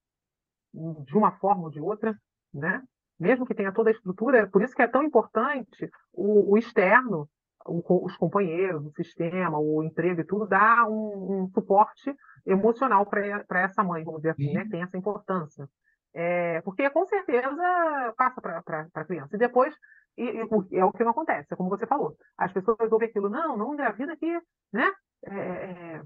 de uma forma ou de outra, né? Mesmo que tenha toda a estrutura, por isso que é tão importante o, o externo, o, os companheiros, o sistema, o emprego e tudo, dar um, um suporte emocional para essa mãe, vamos dizer assim, né? Tem essa importância. É, porque com certeza passa para a criança. E depois, e, e, é o que não acontece, é como você falou. As pessoas ouvem aquilo, não, não engravida aqui, né? É, é,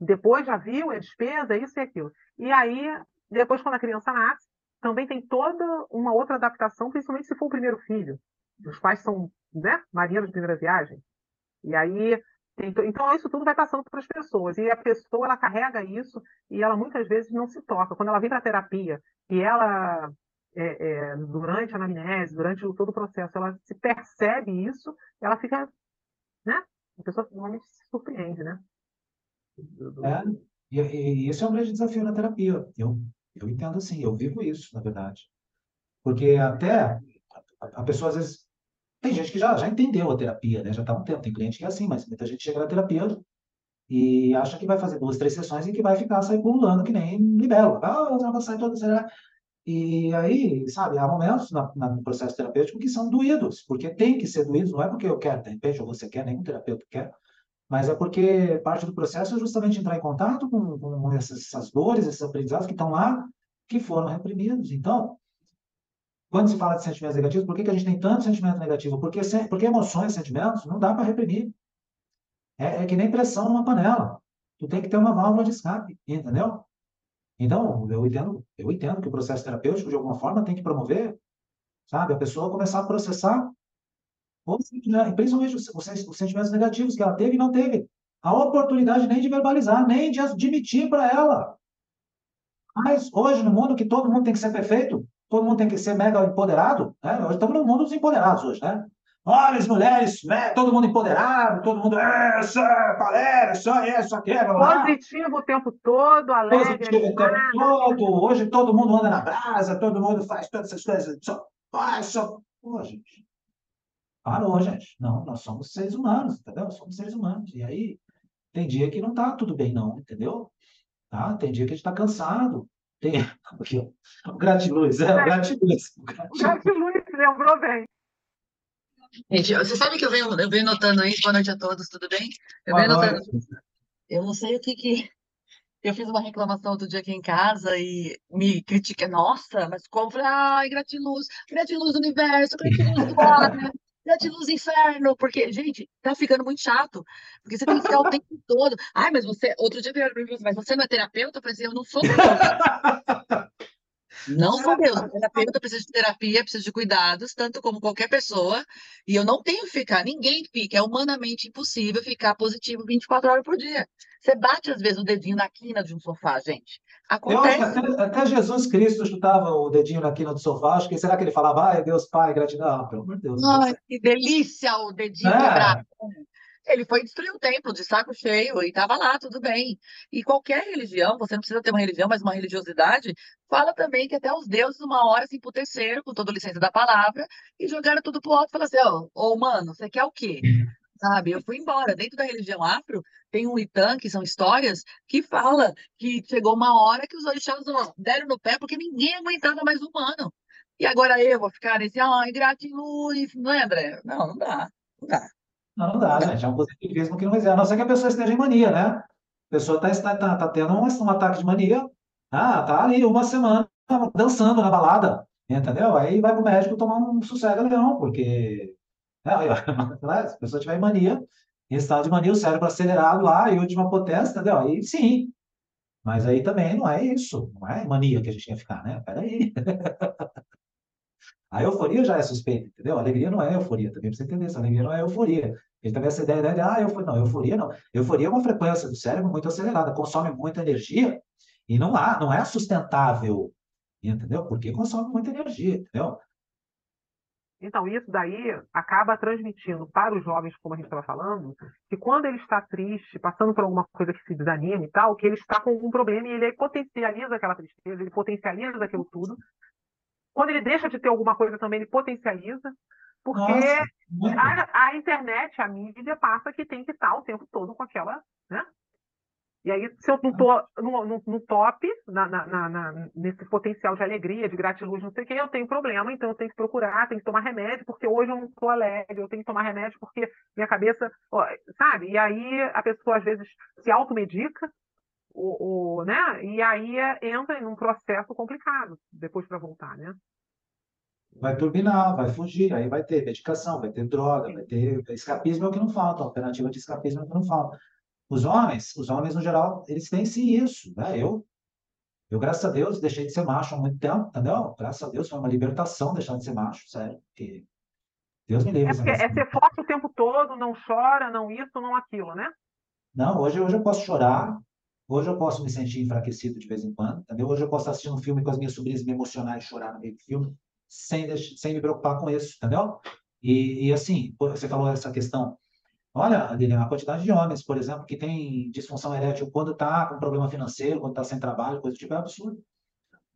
depois já viu, é despesa, é isso e aquilo. E aí, depois, quando a criança nasce, também tem toda uma outra adaptação, principalmente se for o primeiro filho. Os pais são né, marinheiros de primeira viagem. E aí então, então, isso tudo vai passando para as pessoas. E a pessoa, ela carrega isso e ela muitas vezes não se toca. Quando ela vem para a terapia e ela, é, é, durante a anamnese, durante todo o processo, ela se percebe isso, ela fica, né? A pessoa normalmente se surpreende, né? É, e, e isso é um grande desafio na terapia. Eu, eu entendo assim, eu vivo isso, na verdade. Porque até a pessoa, às vezes, tem gente que já, já entendeu a terapia, né? Já está há um tempo. Tem cliente que é assim, mas muita gente chega na terapia e acha que vai fazer duas, três sessões e que vai ficar sair pulando que nem libelo. Ah, eu vou sair toda, será? E aí, sabe, há momentos na, na, no processo terapêutico que são doídos, porque tem que ser doídos, não é porque eu quero, de repente, ou você quer, nenhum terapeuta quer, mas é porque parte do processo é justamente entrar em contato com, com essas, essas dores, esses aprendizados que estão lá, que foram reprimidos. Então, quando se fala de sentimentos negativos, por que, que a gente tem tanto sentimento negativo? Porque, porque emoções, sentimentos, não dá para reprimir. É, é, que nem pressão numa panela. Tu tem que ter uma válvula de escape, entendeu? Então, eu entendo, eu entendo que o processo terapêutico, de alguma forma, tem que promover, sabe, a pessoa começar a processar, principalmente os, os, os sentimentos negativos que ela teve e não teve a oportunidade nem de verbalizar, nem de admitir para ela. Mas hoje, no mundo que todo mundo tem que ser perfeito, todo mundo tem que ser mega empoderado, né? Hoje estamos no mundo dos empoderados hoje, né? Homens, mulheres, né? todo mundo empoderado, todo mundo, é, só, galera, só isso, aquilo. Positivo o tempo todo, alegre. Positivo o tempo todo. Hoje todo mundo anda na brasa, todo mundo faz todas essas coisas. Só, faz, só. Pô, gente. Parou, gente. Não, nós somos seres humanos, entendeu? Somos seres humanos. E aí, tem dia que não tá tudo bem, não, entendeu? Tá? Tem dia que a gente tá cansado. Tem. Aqui, ó. Gratiluz, é, gratiluz. Gratiluz, lembrou bem. Gente, você sabe que eu venho, eu venho notando isso, boa noite a todos, tudo bem? Eu Boa venho notando, eu não sei o que que, eu fiz uma reclamação outro dia aqui em casa e me critica, nossa, mas como, falei, ai, gratiluz, gratiluz do universo, gratiluz do ar, né? gratiluz inferno, porque, gente, tá ficando muito chato, porque você tem que ficar o tempo todo, ai, mas você, outro dia vieram pra mim, mas você não é terapeuta? Eu falei assim, eu não sou terapeuta. Não sou Deus, terapeuta precisa de terapia, precisa de cuidados, tanto como qualquer pessoa, e eu não tenho que ficar, ninguém fica, é humanamente impossível ficar positivo 24 horas por dia. Você bate às vezes o dedinho na quina de um sofá, gente. Eu Acontece. até, até Jesus Cristo chutava o dedinho na quina do sofá. Acho que será que ele falava, ai, Deus Pai, gratidão? Ah, pelo amor de Deus. Ai, que delícia o dedinho É. quebrado. Ele foi destruir o templo de saco cheio e estava lá, tudo bem. E qualquer religião, você não precisa ter uma religião, mas uma religiosidade, fala também que até os deuses, uma hora, se emputeceram, com toda licença da palavra, e jogaram tudo pro alto e falaram assim: ô, ô, mano, você quer o quê? Sabe? Eu fui embora. Dentro da religião afro, tem um Itan, que são histórias, que fala que chegou uma hora que os orixás deram no pé porque ninguém aguentava mais o humano. E agora eu vou ficar nesse, ai, gratiluz, não é, André? Não, não dá, não dá. Não, não dá, gente. É um positivismo que não existe. A não ser que a pessoa esteja em mania, né? A pessoa está tá, tá tendo um, um ataque de mania. Ah, tá ali uma semana dançando na balada, entendeu? Aí vai pro médico tomar um sossega-leão, porque é, aí, ó, né? se a pessoa tiver em mania, em estado de mania, o cérebro acelerado lá e última potência, entendeu? Aí sim. Mas aí também não é isso. Não é mania que a gente quer ficar, né? Peraí. A euforia já é suspeita, entendeu? A alegria não é euforia, também precisa entender isso. A alegria não é euforia. Gente também essa ideia de, ah, euforia. Não, euforia não. Euforia é uma frequência do cérebro muito acelerada, consome muita energia e não há, não é sustentável, entendeu? Porque consome muita energia, entendeu? Então, isso daí acaba transmitindo para os jovens, como a gente estava falando, que quando ele está triste, passando por alguma coisa que se desanima e tal, que ele está com algum problema e ele potencializa aquela tristeza, ele potencializa aquilo tudo. Quando ele deixa de ter alguma coisa também, ele potencializa, porque Nossa, a, a internet, a mídia passa que tem que estar o tempo todo com aquela, né? E aí, se eu não estou no, no, no top, na, na, na- nesse potencial de alegria, de gratiluz, não sei o que, eu tenho problema, então eu tenho que procurar, tenho que tomar remédio, porque hoje eu não estou alegre, eu tenho que tomar remédio porque minha cabeça, ó, sabe? E aí a pessoa às vezes se automedica, o, o, né? E aí é- entra em um processo complicado depois para voltar, né? Vai turbinar, vai fugir, aí vai ter medicação, vai ter droga, vai ter escapismo é o que não falta, alternativa de escapismo é o que não falta. Os homens, os homens no geral, eles têm sim isso, né? Eu, eu graças a Deus deixei de ser macho há muito tempo, entendeu? Graças a Deus foi uma libertação deixar de ser macho, sério. Porque Deus me livre. É porque é ser forte o tempo todo, não chora, não isso, não aquilo, né? Não, hoje, hoje eu posso chorar, hoje eu posso me sentir enfraquecido de vez em quando, entendeu? Hoje eu posso assistir um filme com as minhas sobrinhas, me emocionar e chorar no meio do filme, sem, sem me preocupar com isso, entendeu? E, e assim, você falou essa questão. Olha, a quantidade de homens, por exemplo, que tem disfunção erétil quando está com problema financeiro, quando está sem trabalho, coisa do tipo, é absurdo.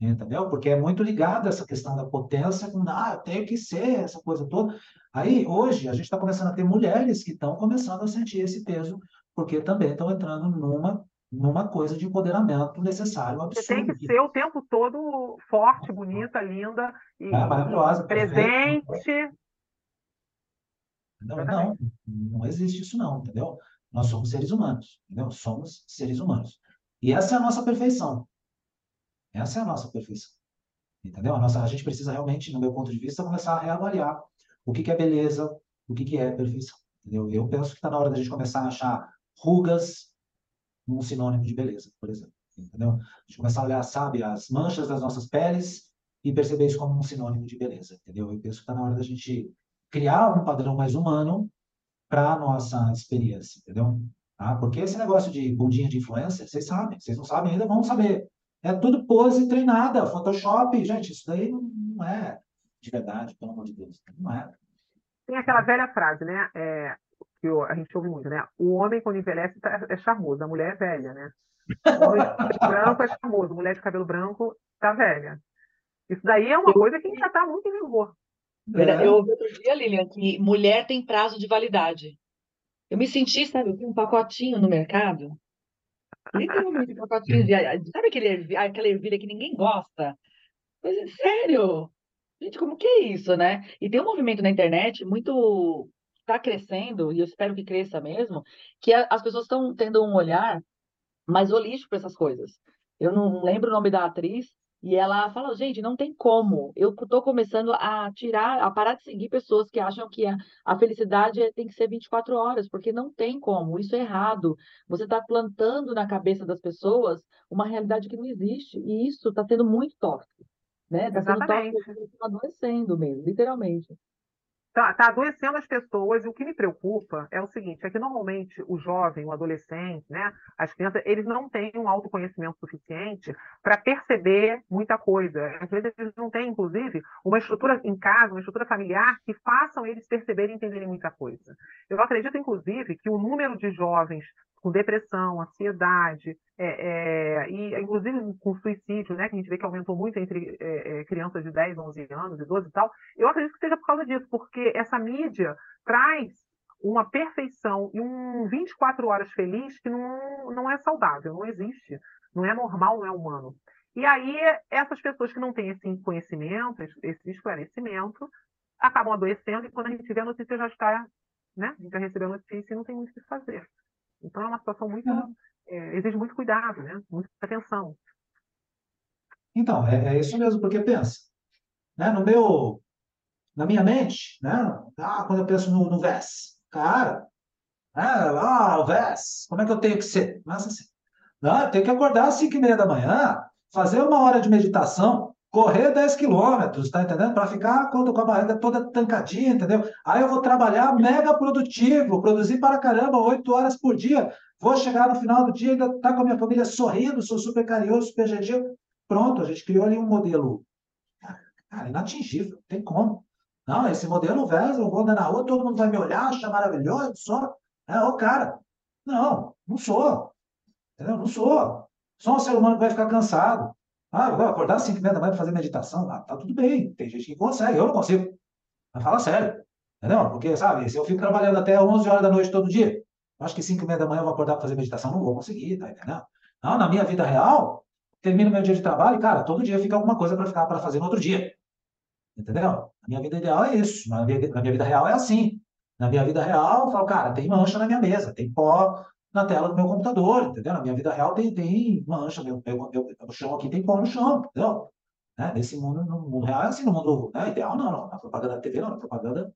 entendeu? Porque é muito ligado essa questão da potência com, ah, tenho que ser, essa coisa toda. Aí, hoje, a gente está começando a ter mulheres que estão começando a sentir esse peso, porque também estão entrando numa, numa coisa de empoderamento necessário, absurdo. Você tem que ser o tempo todo forte, bonita, linda, e É, maravilhosa, presente. Não, não, não existe isso não, entendeu? Nós somos seres humanos, entendeu? Somos seres humanos. E essa é a nossa perfeição. Essa é a nossa perfeição. Entendeu? A, nossa, a gente precisa realmente, no meu ponto de vista, começar a reavaliar o que, que é beleza, o que, que é perfeição. Entendeu? Eu penso que está na hora da gente começar a achar rugas um sinônimo de beleza, por exemplo. Entendeu? A gente começar a olhar, sabe, as manchas das nossas peles e perceber isso como um sinônimo de beleza. Entendeu? Eu penso que está na hora da gente criar um padrão mais humano para a nossa experiência, entendeu? Tá? Porque esse negócio de bundinha de influencer, vocês sabem, vocês não sabem ainda, vão saber. É tudo pose treinada, Photoshop, gente, isso daí não, não é de verdade, pelo amor de Deus, não é. Tem aquela velha frase, né? é, que o- a gente ouve muito, né? O homem, quando envelhece, tá- é charmoso, a mulher é velha, né? O homem de cabelo branco é charmoso, mulher de cabelo branco tá velha. Isso daí é uma coisa que já está muito em vigor. É. Eu ouvi outro dia, Lilian, que mulher tem prazo de validade. Eu me senti, sabe, eu vi um pacotinho no mercado. Literalmente, um pacotinho de. Sabe aquele, aquela ervilha que ninguém gosta? Mas, é sério? Gente, como que é isso, né? E tem um movimento na internet muito. Está crescendo, e eu espero que cresça mesmo, que a- as pessoas estão tendo um olhar mais holístico para essas coisas. Eu não lembro o nome da atriz, e ela fala, gente, não tem como. Eu estou começando a tirar, a parar de seguir pessoas que acham que a, a felicidade é- tem que ser 24 horas, porque não tem como. Isso é errado. Você está plantando na cabeça das pessoas uma realidade que não existe. E isso está sendo muito tóxico. Né? Está sendo tóxico, estão adoecendo mesmo, literalmente. Tá, tá adoecendo as pessoas, e o que me preocupa é o seguinte, é que normalmente o jovem, o adolescente, né, as crianças, eles não têm um autoconhecimento suficiente para perceber muita coisa. Às vezes eles não têm, inclusive, uma estrutura em casa, uma estrutura familiar que façam eles perceberem e entenderem muita coisa. Eu acredito, inclusive, que o número de jovens com depressão, ansiedade, é, é, e inclusive com suicídio, né, que a gente vê que aumentou muito entre é, é, crianças de 10, 11 anos, e 12 e tal, eu acredito que seja por causa disso, porque essa mídia traz uma perfeição e um 24 horas feliz que não, não é saudável, não existe, não é normal, não é humano. E aí, essas pessoas que não têm esse conhecimento, esse esclarecimento, acabam adoecendo e quando a gente vê a notícia já está, né? A gente já recebeu a notícia e não tem muito o que fazer. Então é uma situação muito. é, exige muito cuidado, né? Muita atenção. Então, é, é isso mesmo, porque pensa, né, no meu, na minha mente, né, ah, quando eu penso no, no VES, cara, né, ah, o VES, como é que eu tenho que ser? Mas assim, não, eu tenho que acordar às 5 e meia da manhã, fazer uma hora de meditação, correr 10 quilômetros, tá entendendo? Para ficar com a barriga toda tancadinha, entendeu? Aí eu vou trabalhar mega produtivo, produzir para caramba, 8 horas por dia, vou chegar no final do dia, ainda tá com a minha família sorrindo, sou super carinhoso, super gentil. Pronto, a gente criou ali um modelo Cara, inatingível, não tem como. Não, esse modelo VES, eu vou andar na rua, todo mundo vai me olhar, achar maravilhoso, só. É, ô cara. Não, não sou. Entendeu? Não sou. Só um ser humano que vai ficar cansado. Ah, eu vou acordar às 5 e meia da manhã para fazer meditação. Ah, tá tudo bem. Tem gente que consegue, eu não consigo. Mas fala sério. Entendeu? Porque, sabe, se eu fico trabalhando até 11 horas da noite todo dia, eu acho que 5 e meia da manhã eu vou acordar para fazer meditação, não vou conseguir, tá entendendo? Não, na minha vida real, termino meu dia de trabalho e, cara, todo dia fica alguma coisa para ficar para fazer no outro dia. Entendeu? A minha vida ideal é isso. Na minha, na minha vida real é assim. Na minha vida real, eu falo, cara, tem mancha na minha mesa, tem pó na tela do meu computador, entendeu? Na minha vida real tem, tem mancha, meu, meu, meu, meu chão aqui tem pó no chão, entendeu? Né? Nesse mundo, no mundo real é assim, no mundo né? ideal não, não. Na propaganda da TV não, na propaganda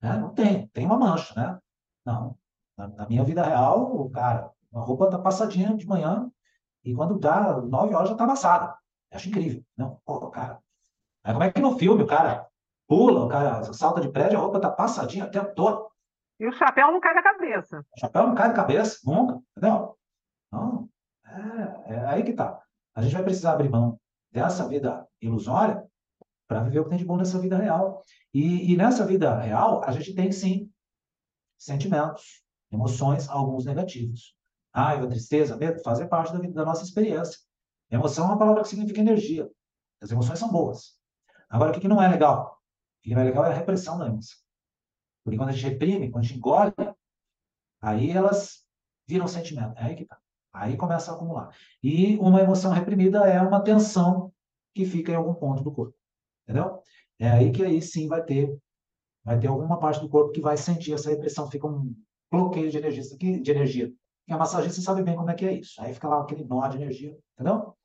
né? não tem, tem uma mancha, né? Não. Na, na minha vida real, cara, a roupa tá passadinha de manhã e quando dá 9 horas já tá amassada. Acho incrível. Não, pô, cara, Aí como é que no filme o cara pula, o cara salta de prédio, a roupa tá passadinha o tempo todo, E o chapéu não cai da cabeça. o chapéu não cai da cabeça, nunca, entendeu? Não, é, é aí que tá. A gente vai precisar abrir mão dessa vida ilusória para viver o que tem de bom nessa vida real. E, e nessa vida real, a gente tem sim sentimentos, emoções, alguns negativos. Raiva, tristeza, medo, fazem parte da, vida, da nossa experiência. Emoção é uma palavra que significa energia. As emoções são boas. Agora, o que, não é legal? O que não é legal é a repressão da emoção. Porque quando a gente reprime, quando a gente engole, aí elas viram sentimento. É aí que tá. Aí começa a acumular. E uma emoção reprimida é uma tensão que fica em algum ponto do corpo. Entendeu? É aí que aí sim vai ter vai ter alguma parte do corpo que vai sentir essa repressão, fica um bloqueio de energia, de energia. E a massagista sabe bem como é que é isso. Aí fica lá aquele nó de energia, entendeu?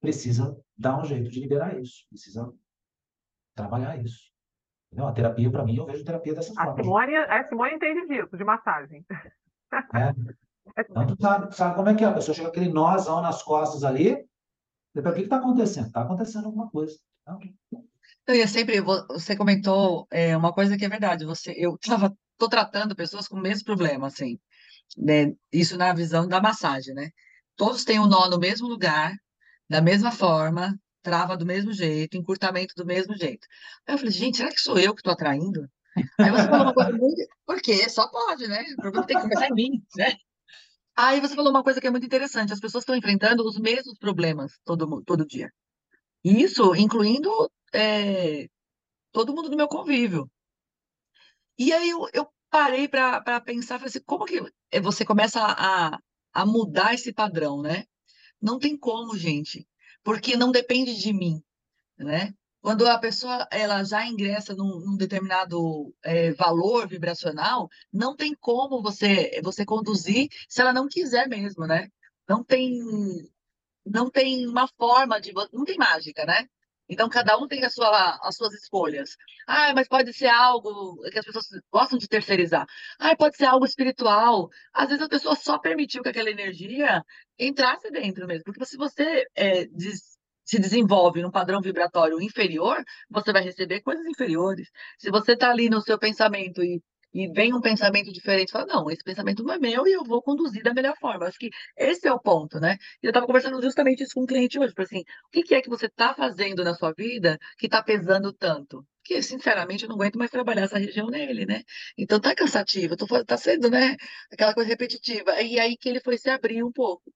Precisa dar um jeito de liberar isso, precisa trabalhar isso. Entendeu? A terapia, para mim, eu vejo terapia dessa a forma. Simone, a Simone entende disso, de massagem. É. Então, tu sabe, sabe como é que é? A pessoa chega com aquele nózão nas costas ali, depois, o que está acontecendo? Está acontecendo alguma coisa. Então, Eu ia sempre, vo- você comentou é, uma coisa que é verdade. Você, eu estava, tô tratando pessoas com o mesmo problema, assim, né? Isso na visão da massagem, né? Todos têm o nó no mesmo lugar, da mesma forma, trava do mesmo jeito, encurtamento do mesmo jeito. Aí eu falei, gente, será que sou eu que estou atraindo? Aí você falou uma coisa muito. Porque só pode, né? O problema tem que começar em mim, né? Aí você falou uma coisa que é muito interessante. As pessoas estão enfrentando os mesmos problemas todo, todo dia. E isso incluindo é, todo mundo do meu convívio. E aí eu, eu parei para pensar, falei assim, como que você começa a, a mudar esse padrão, né? Não tem como, gente, porque não depende de mim, né? Quando a pessoa ela já ingressa num, num determinado eh, valor vibracional, não tem como você você conduzir se ela não quiser mesmo, né? Não tem não tem uma forma de não tem mágica, né? Então cada um tem sua, as suas escolhas. Ah, mas pode ser algo que as pessoas gostam de terceirizar. Ah, pode ser algo espiritual. Às vezes a pessoa só permitiu que aquela energia entrasse dentro mesmo, porque se você é, des- se desenvolve num padrão vibratório inferior, você vai receber coisas inferiores. Se você está ali no seu pensamento e e vem um pensamento diferente, fala, não, esse pensamento não é meu e eu vou conduzir da melhor forma. Acho que esse é o ponto, né? E eu estava conversando justamente isso com um cliente hoje, assim, o que que é que você está fazendo na sua vida que está pesando tanto? Porque, sinceramente, eu não aguento mais trabalhar essa região nele, né? Então tá cansativo, tô, tá sendo, né? Aquela coisa repetitiva. E aí que ele foi se abrir um pouco.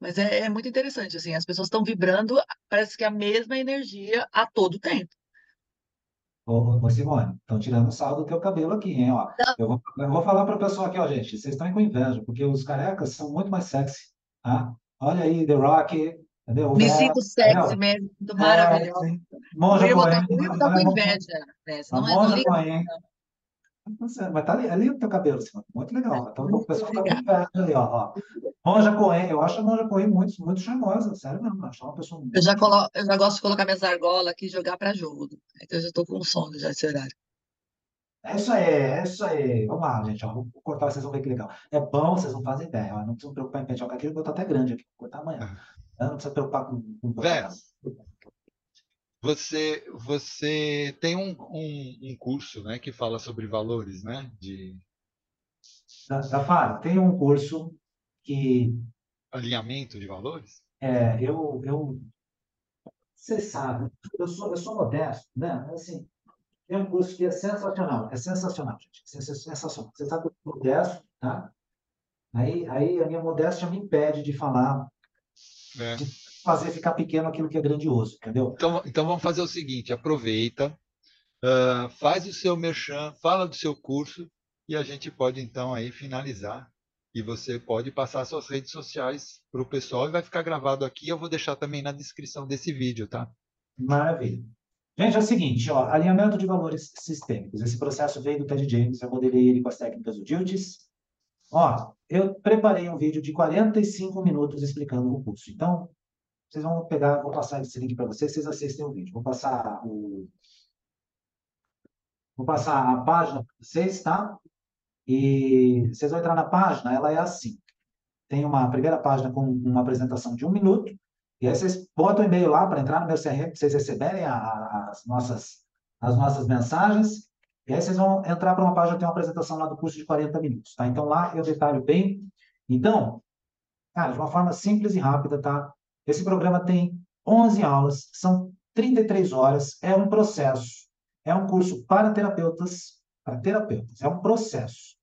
Mas é, é muito interessante, assim, as pessoas estão vibrando, parece que a mesma energia a todo tempo. Ô, ô, Simone, estão tirando sarro do teu cabelo aqui, hein? Ó, eu vou, eu vou falar para o pessoal aqui, ó, gente, vocês estão com inveja, porque os carecas são muito mais sexy, tá? Olha aí, The Rock, entendeu? O Me sinto sexy entendeu? mesmo, sinto É. Monja Eu ia botar, Coen, eu ia botar com vai, inveja a Não, é- Monja Coen. Tá Mas tá ali, ali o teu cabelo, Simone, muito legal. Então o Muito pessoal tá inveja ali, ó, ó. Monja Coen, eu acho a Monja Coen muito, muito charmosa, sério mesmo, eu acho uma pessoa Eu muito já, colo... eu já gosto de colocar minhas argolas aqui e jogar para jogo. Então eu já estou com sono já esse horário. É isso aí, é isso aí. Vamos lá, gente. Ó, vou cortar, vocês vão ver que legal. É bom, vocês não fazem ideia. Ó, não precisa se preocupar em pentear o cabelo, porque eu tô até grande aqui. Vou cortar amanhã. Não precisa se preocupar com, com. Vés, você, você tem um, um, um curso né, que fala sobre valores, né? De Fara, tem um curso que alinhamento de valores? é, eu, eu. Você sabe, eu sou, eu sou modesto, né? Assim, tem um curso que é sensacional. É sensacional, gente. Sens- Sensacional. Você sabe que eu sou modesto, tá? Aí, aí a minha modéstia me impede de falar, né? Fazer ficar pequeno aquilo que é grandioso, entendeu? Então, então vamos fazer o seguinte: aproveita, ah, faz o seu merchan, fala do seu curso e a gente pode então aí finalizar. E você pode passar suas redes sociais para o pessoal e vai ficar gravado aqui. Eu vou deixar também na descrição desse vídeo, tá? Maravilha. Gente, é o seguinte, ó, alinhamento de valores sistêmicos. Esse processo veio do Ted James, eu modelei ele com as técnicas do Diltes. Ó, eu preparei um vídeo de 45 minutos explicando o curso. Então, vocês vão pegar, vou passar esse link para vocês, vocês assistem o vídeo. Vou passar o Vou passar a página para vocês, tá? E vocês vão entrar na página, ela é assim. Tem uma primeira página com uma apresentação de um minuto, e aí vocês botam o e-mail lá para entrar no meu CRM, para vocês receberem a- a- as nossas, as nossas mensagens, e aí vocês vão entrar para uma página tem uma apresentação lá do curso de 40 minutos, tá? Então lá eu detalho bem. Então, cara, de uma forma simples e rápida, tá? Esse programa tem 11 aulas, são 33 horas, é um processo. É um curso para terapeutas, para terapeutas, é um processo.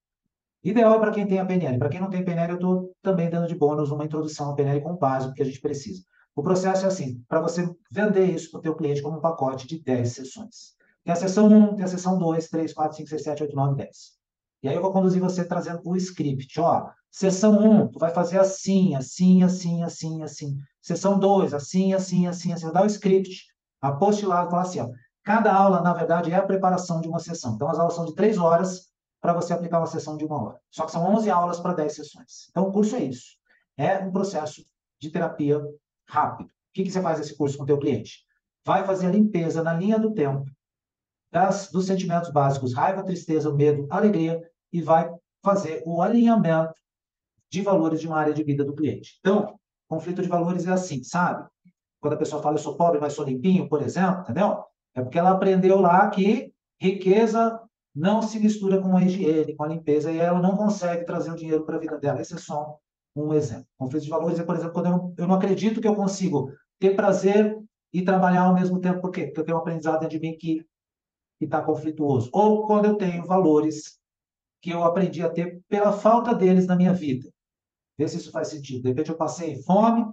Ideal para quem tem a PNL. Para quem não tem PNL, eu estou também dando de bônus uma introdução à PNL com o básico que a gente precisa. O processo é assim, para você vender isso para o teu cliente como um pacote de 10 sessões. Tem a sessão 1, tem a sessão 2, 3, 4, 5, 6, 7, 8, 9, 10. E aí eu vou conduzir você trazendo o script. Ó, sessão 1, tu vai fazer assim, assim, assim, assim, assim. Sessão 2, assim, assim, assim, assim. Dar o script, apostilado, falar assim, ó. Cada aula, na verdade, é a preparação de uma sessão. Então, as aulas são de 3 horas para você aplicar uma sessão de uma hora. Só que são 11 aulas para 10 sessões. Então, o curso é isso. É um processo de terapia rápido. O que, que você faz esse curso com o teu cliente? Vai fazer a limpeza na linha do tempo das, dos sentimentos básicos, raiva, tristeza, medo, alegria, e vai fazer o alinhamento de valores de uma área de vida do cliente. Então, conflito de valores é assim, sabe? Quando a pessoa fala eu sou pobre, mas sou limpinho, por exemplo, entendeu? É porque ela aprendeu lá que riqueza não se mistura com a higiene, com a limpeza, e ela não consegue trazer o dinheiro para a vida dela. Esse é só um exemplo. Conflito de valores é, por exemplo, quando eu não, eu não acredito que eu consigo ter prazer e trabalhar ao mesmo tempo. Por quê? Porque eu tenho um aprendizado dentro de mim que está conflituoso. Ou quando eu tenho valores que eu aprendi a ter pela falta deles na minha vida. Vê se isso faz sentido. De repente eu passei fome,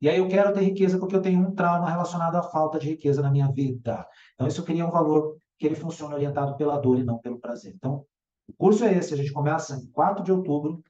e aí eu quero ter riqueza porque eu tenho um trauma relacionado à falta de riqueza na minha vida. Então isso cria um valor que ele funciona orientado pela dor e não pelo prazer. Então, o curso é esse, a gente começa em 4 de outubro,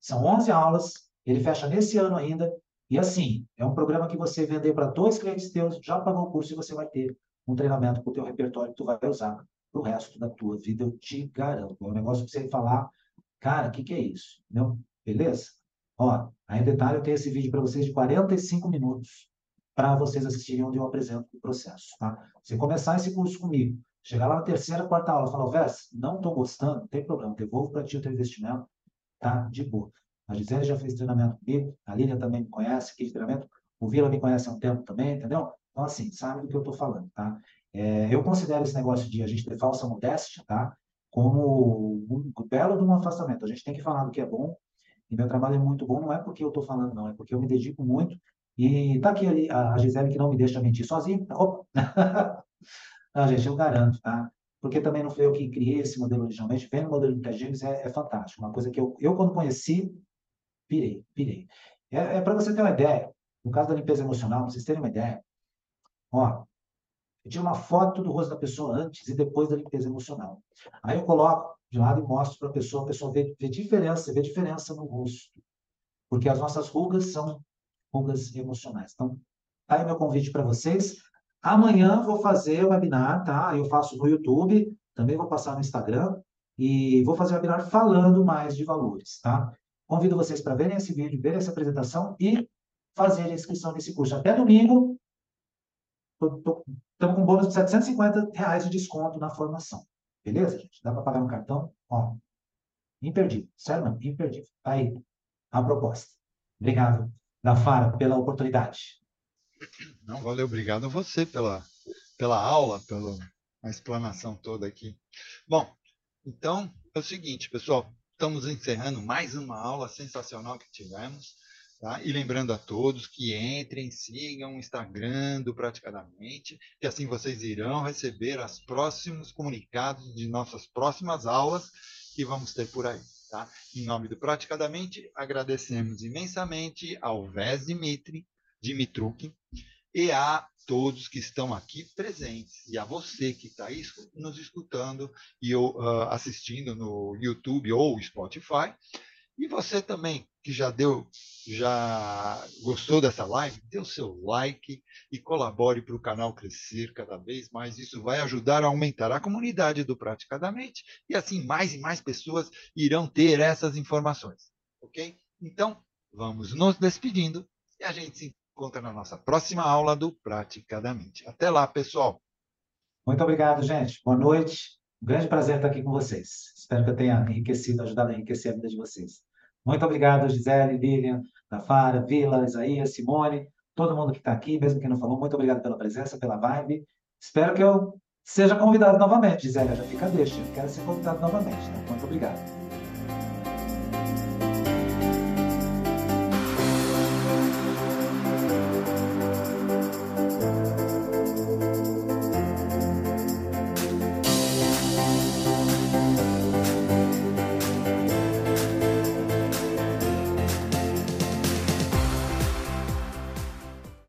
são 11 aulas, ele fecha nesse ano ainda, e assim, é um programa que você vender para dois clientes teus, já pagou o curso e você vai ter um treinamento para o teu repertório que tu vai usar o resto da tua vida, eu te garanto. É um negócio para você falar, cara, o que, que é isso? Entendeu? Beleza? Ó, aí em detalhe, eu tenho esse vídeo para vocês de 45 minutos para vocês assistirem onde eu apresento o processo, tá? Você começar esse curso comigo, chegar lá na terceira, quarta aula, falar, Vés, não estou gostando, não tem problema, devolvo para ti o teu investimento, tá? De boa. A Gisele já fez treinamento comigo, a Lilian também me conhece, que treinamento, o Vila me conhece há um tempo também, entendeu? Então, assim, sabe do que eu estou falando, tá? É, eu considero esse negócio de a gente ter falsa modéstia, tá? Como um belo de um afastamento. A gente tem que falar do que é bom, e meu trabalho é muito bom, não é porque eu estou falando, não, é porque eu me dedico muito. E tá aqui ali a Gisele que não me deixa mentir sozinho. Opa! não, gente, eu garanto, tá? Porque também não foi eu que criei esse modelo originalmente. Vendo o modelo de James é, é fantástico. Uma coisa que eu, eu quando conheci, pirei, pirei. É, é para você ter uma ideia. No caso da limpeza emocional, para vocês terem uma ideia, Ó, tiro uma foto do rosto da pessoa antes e depois da limpeza emocional. Aí eu coloco de lado e mostro para a pessoa, a pessoa vê, vê diferença, vê diferença no rosto. Porque as nossas rugas são rugas emocionais. Então, tá aí meu convite para vocês. Amanhã vou fazer o webinar, tá? Eu faço no YouTube, também vou passar no Instagram e vou fazer o webinar falando mais de valores, tá? Convido vocês para verem esse vídeo, verem essa apresentação e fazer a inscrição nesse curso. Até domingo, Estamos com um bônus de 750 reais de desconto na formação. Beleza, gente? Dá para pagar no cartão? Ó, imperdível. Sério, não? Imperdível. Tá aí a proposta. Obrigado, Dafara, pela oportunidade. Não, valeu. Obrigado a você pela, pela aula, pela explanação toda aqui. Bom, então é o seguinte, pessoal. Estamos encerrando mais uma aula sensacional que tivemos. Tá? E lembrando a todos que entrem, sigam o Instagram do Praticadamente, que assim vocês irão receber os próximos comunicados de nossas próximas aulas que vamos ter por aí. Tá? Em nome do Praticadamente, agradecemos imensamente ao Vés Dimitri, Dimitruk e a todos que estão aqui presentes e a você que está nos escutando e uh, assistindo no YouTube ou Spotify. E você também que já deu, já gostou dessa live, dê o seu like e colabore para o canal crescer cada vez mais. Isso vai ajudar a aumentar a comunidade do Praticadamente e assim mais e mais pessoas irão ter essas informações, ok? Então, vamos nos despedindo e a gente se encontra na nossa próxima aula do Praticadamente. Até lá, pessoal! Muito obrigado, gente. Boa noite. Um grande prazer estar aqui com vocês. Espero que eu tenha enriquecido, ajudado a enriquecer a vida de vocês. Muito obrigado, Gisele, Lilian, Tafara, Vila, Isaías, Simone, todo mundo que está aqui, mesmo que não falou, muito obrigado pela presença, pela vibe. Espero que eu seja convidado novamente, Gisele, já fica deixa, quero ser convidado novamente. Né? Muito obrigado.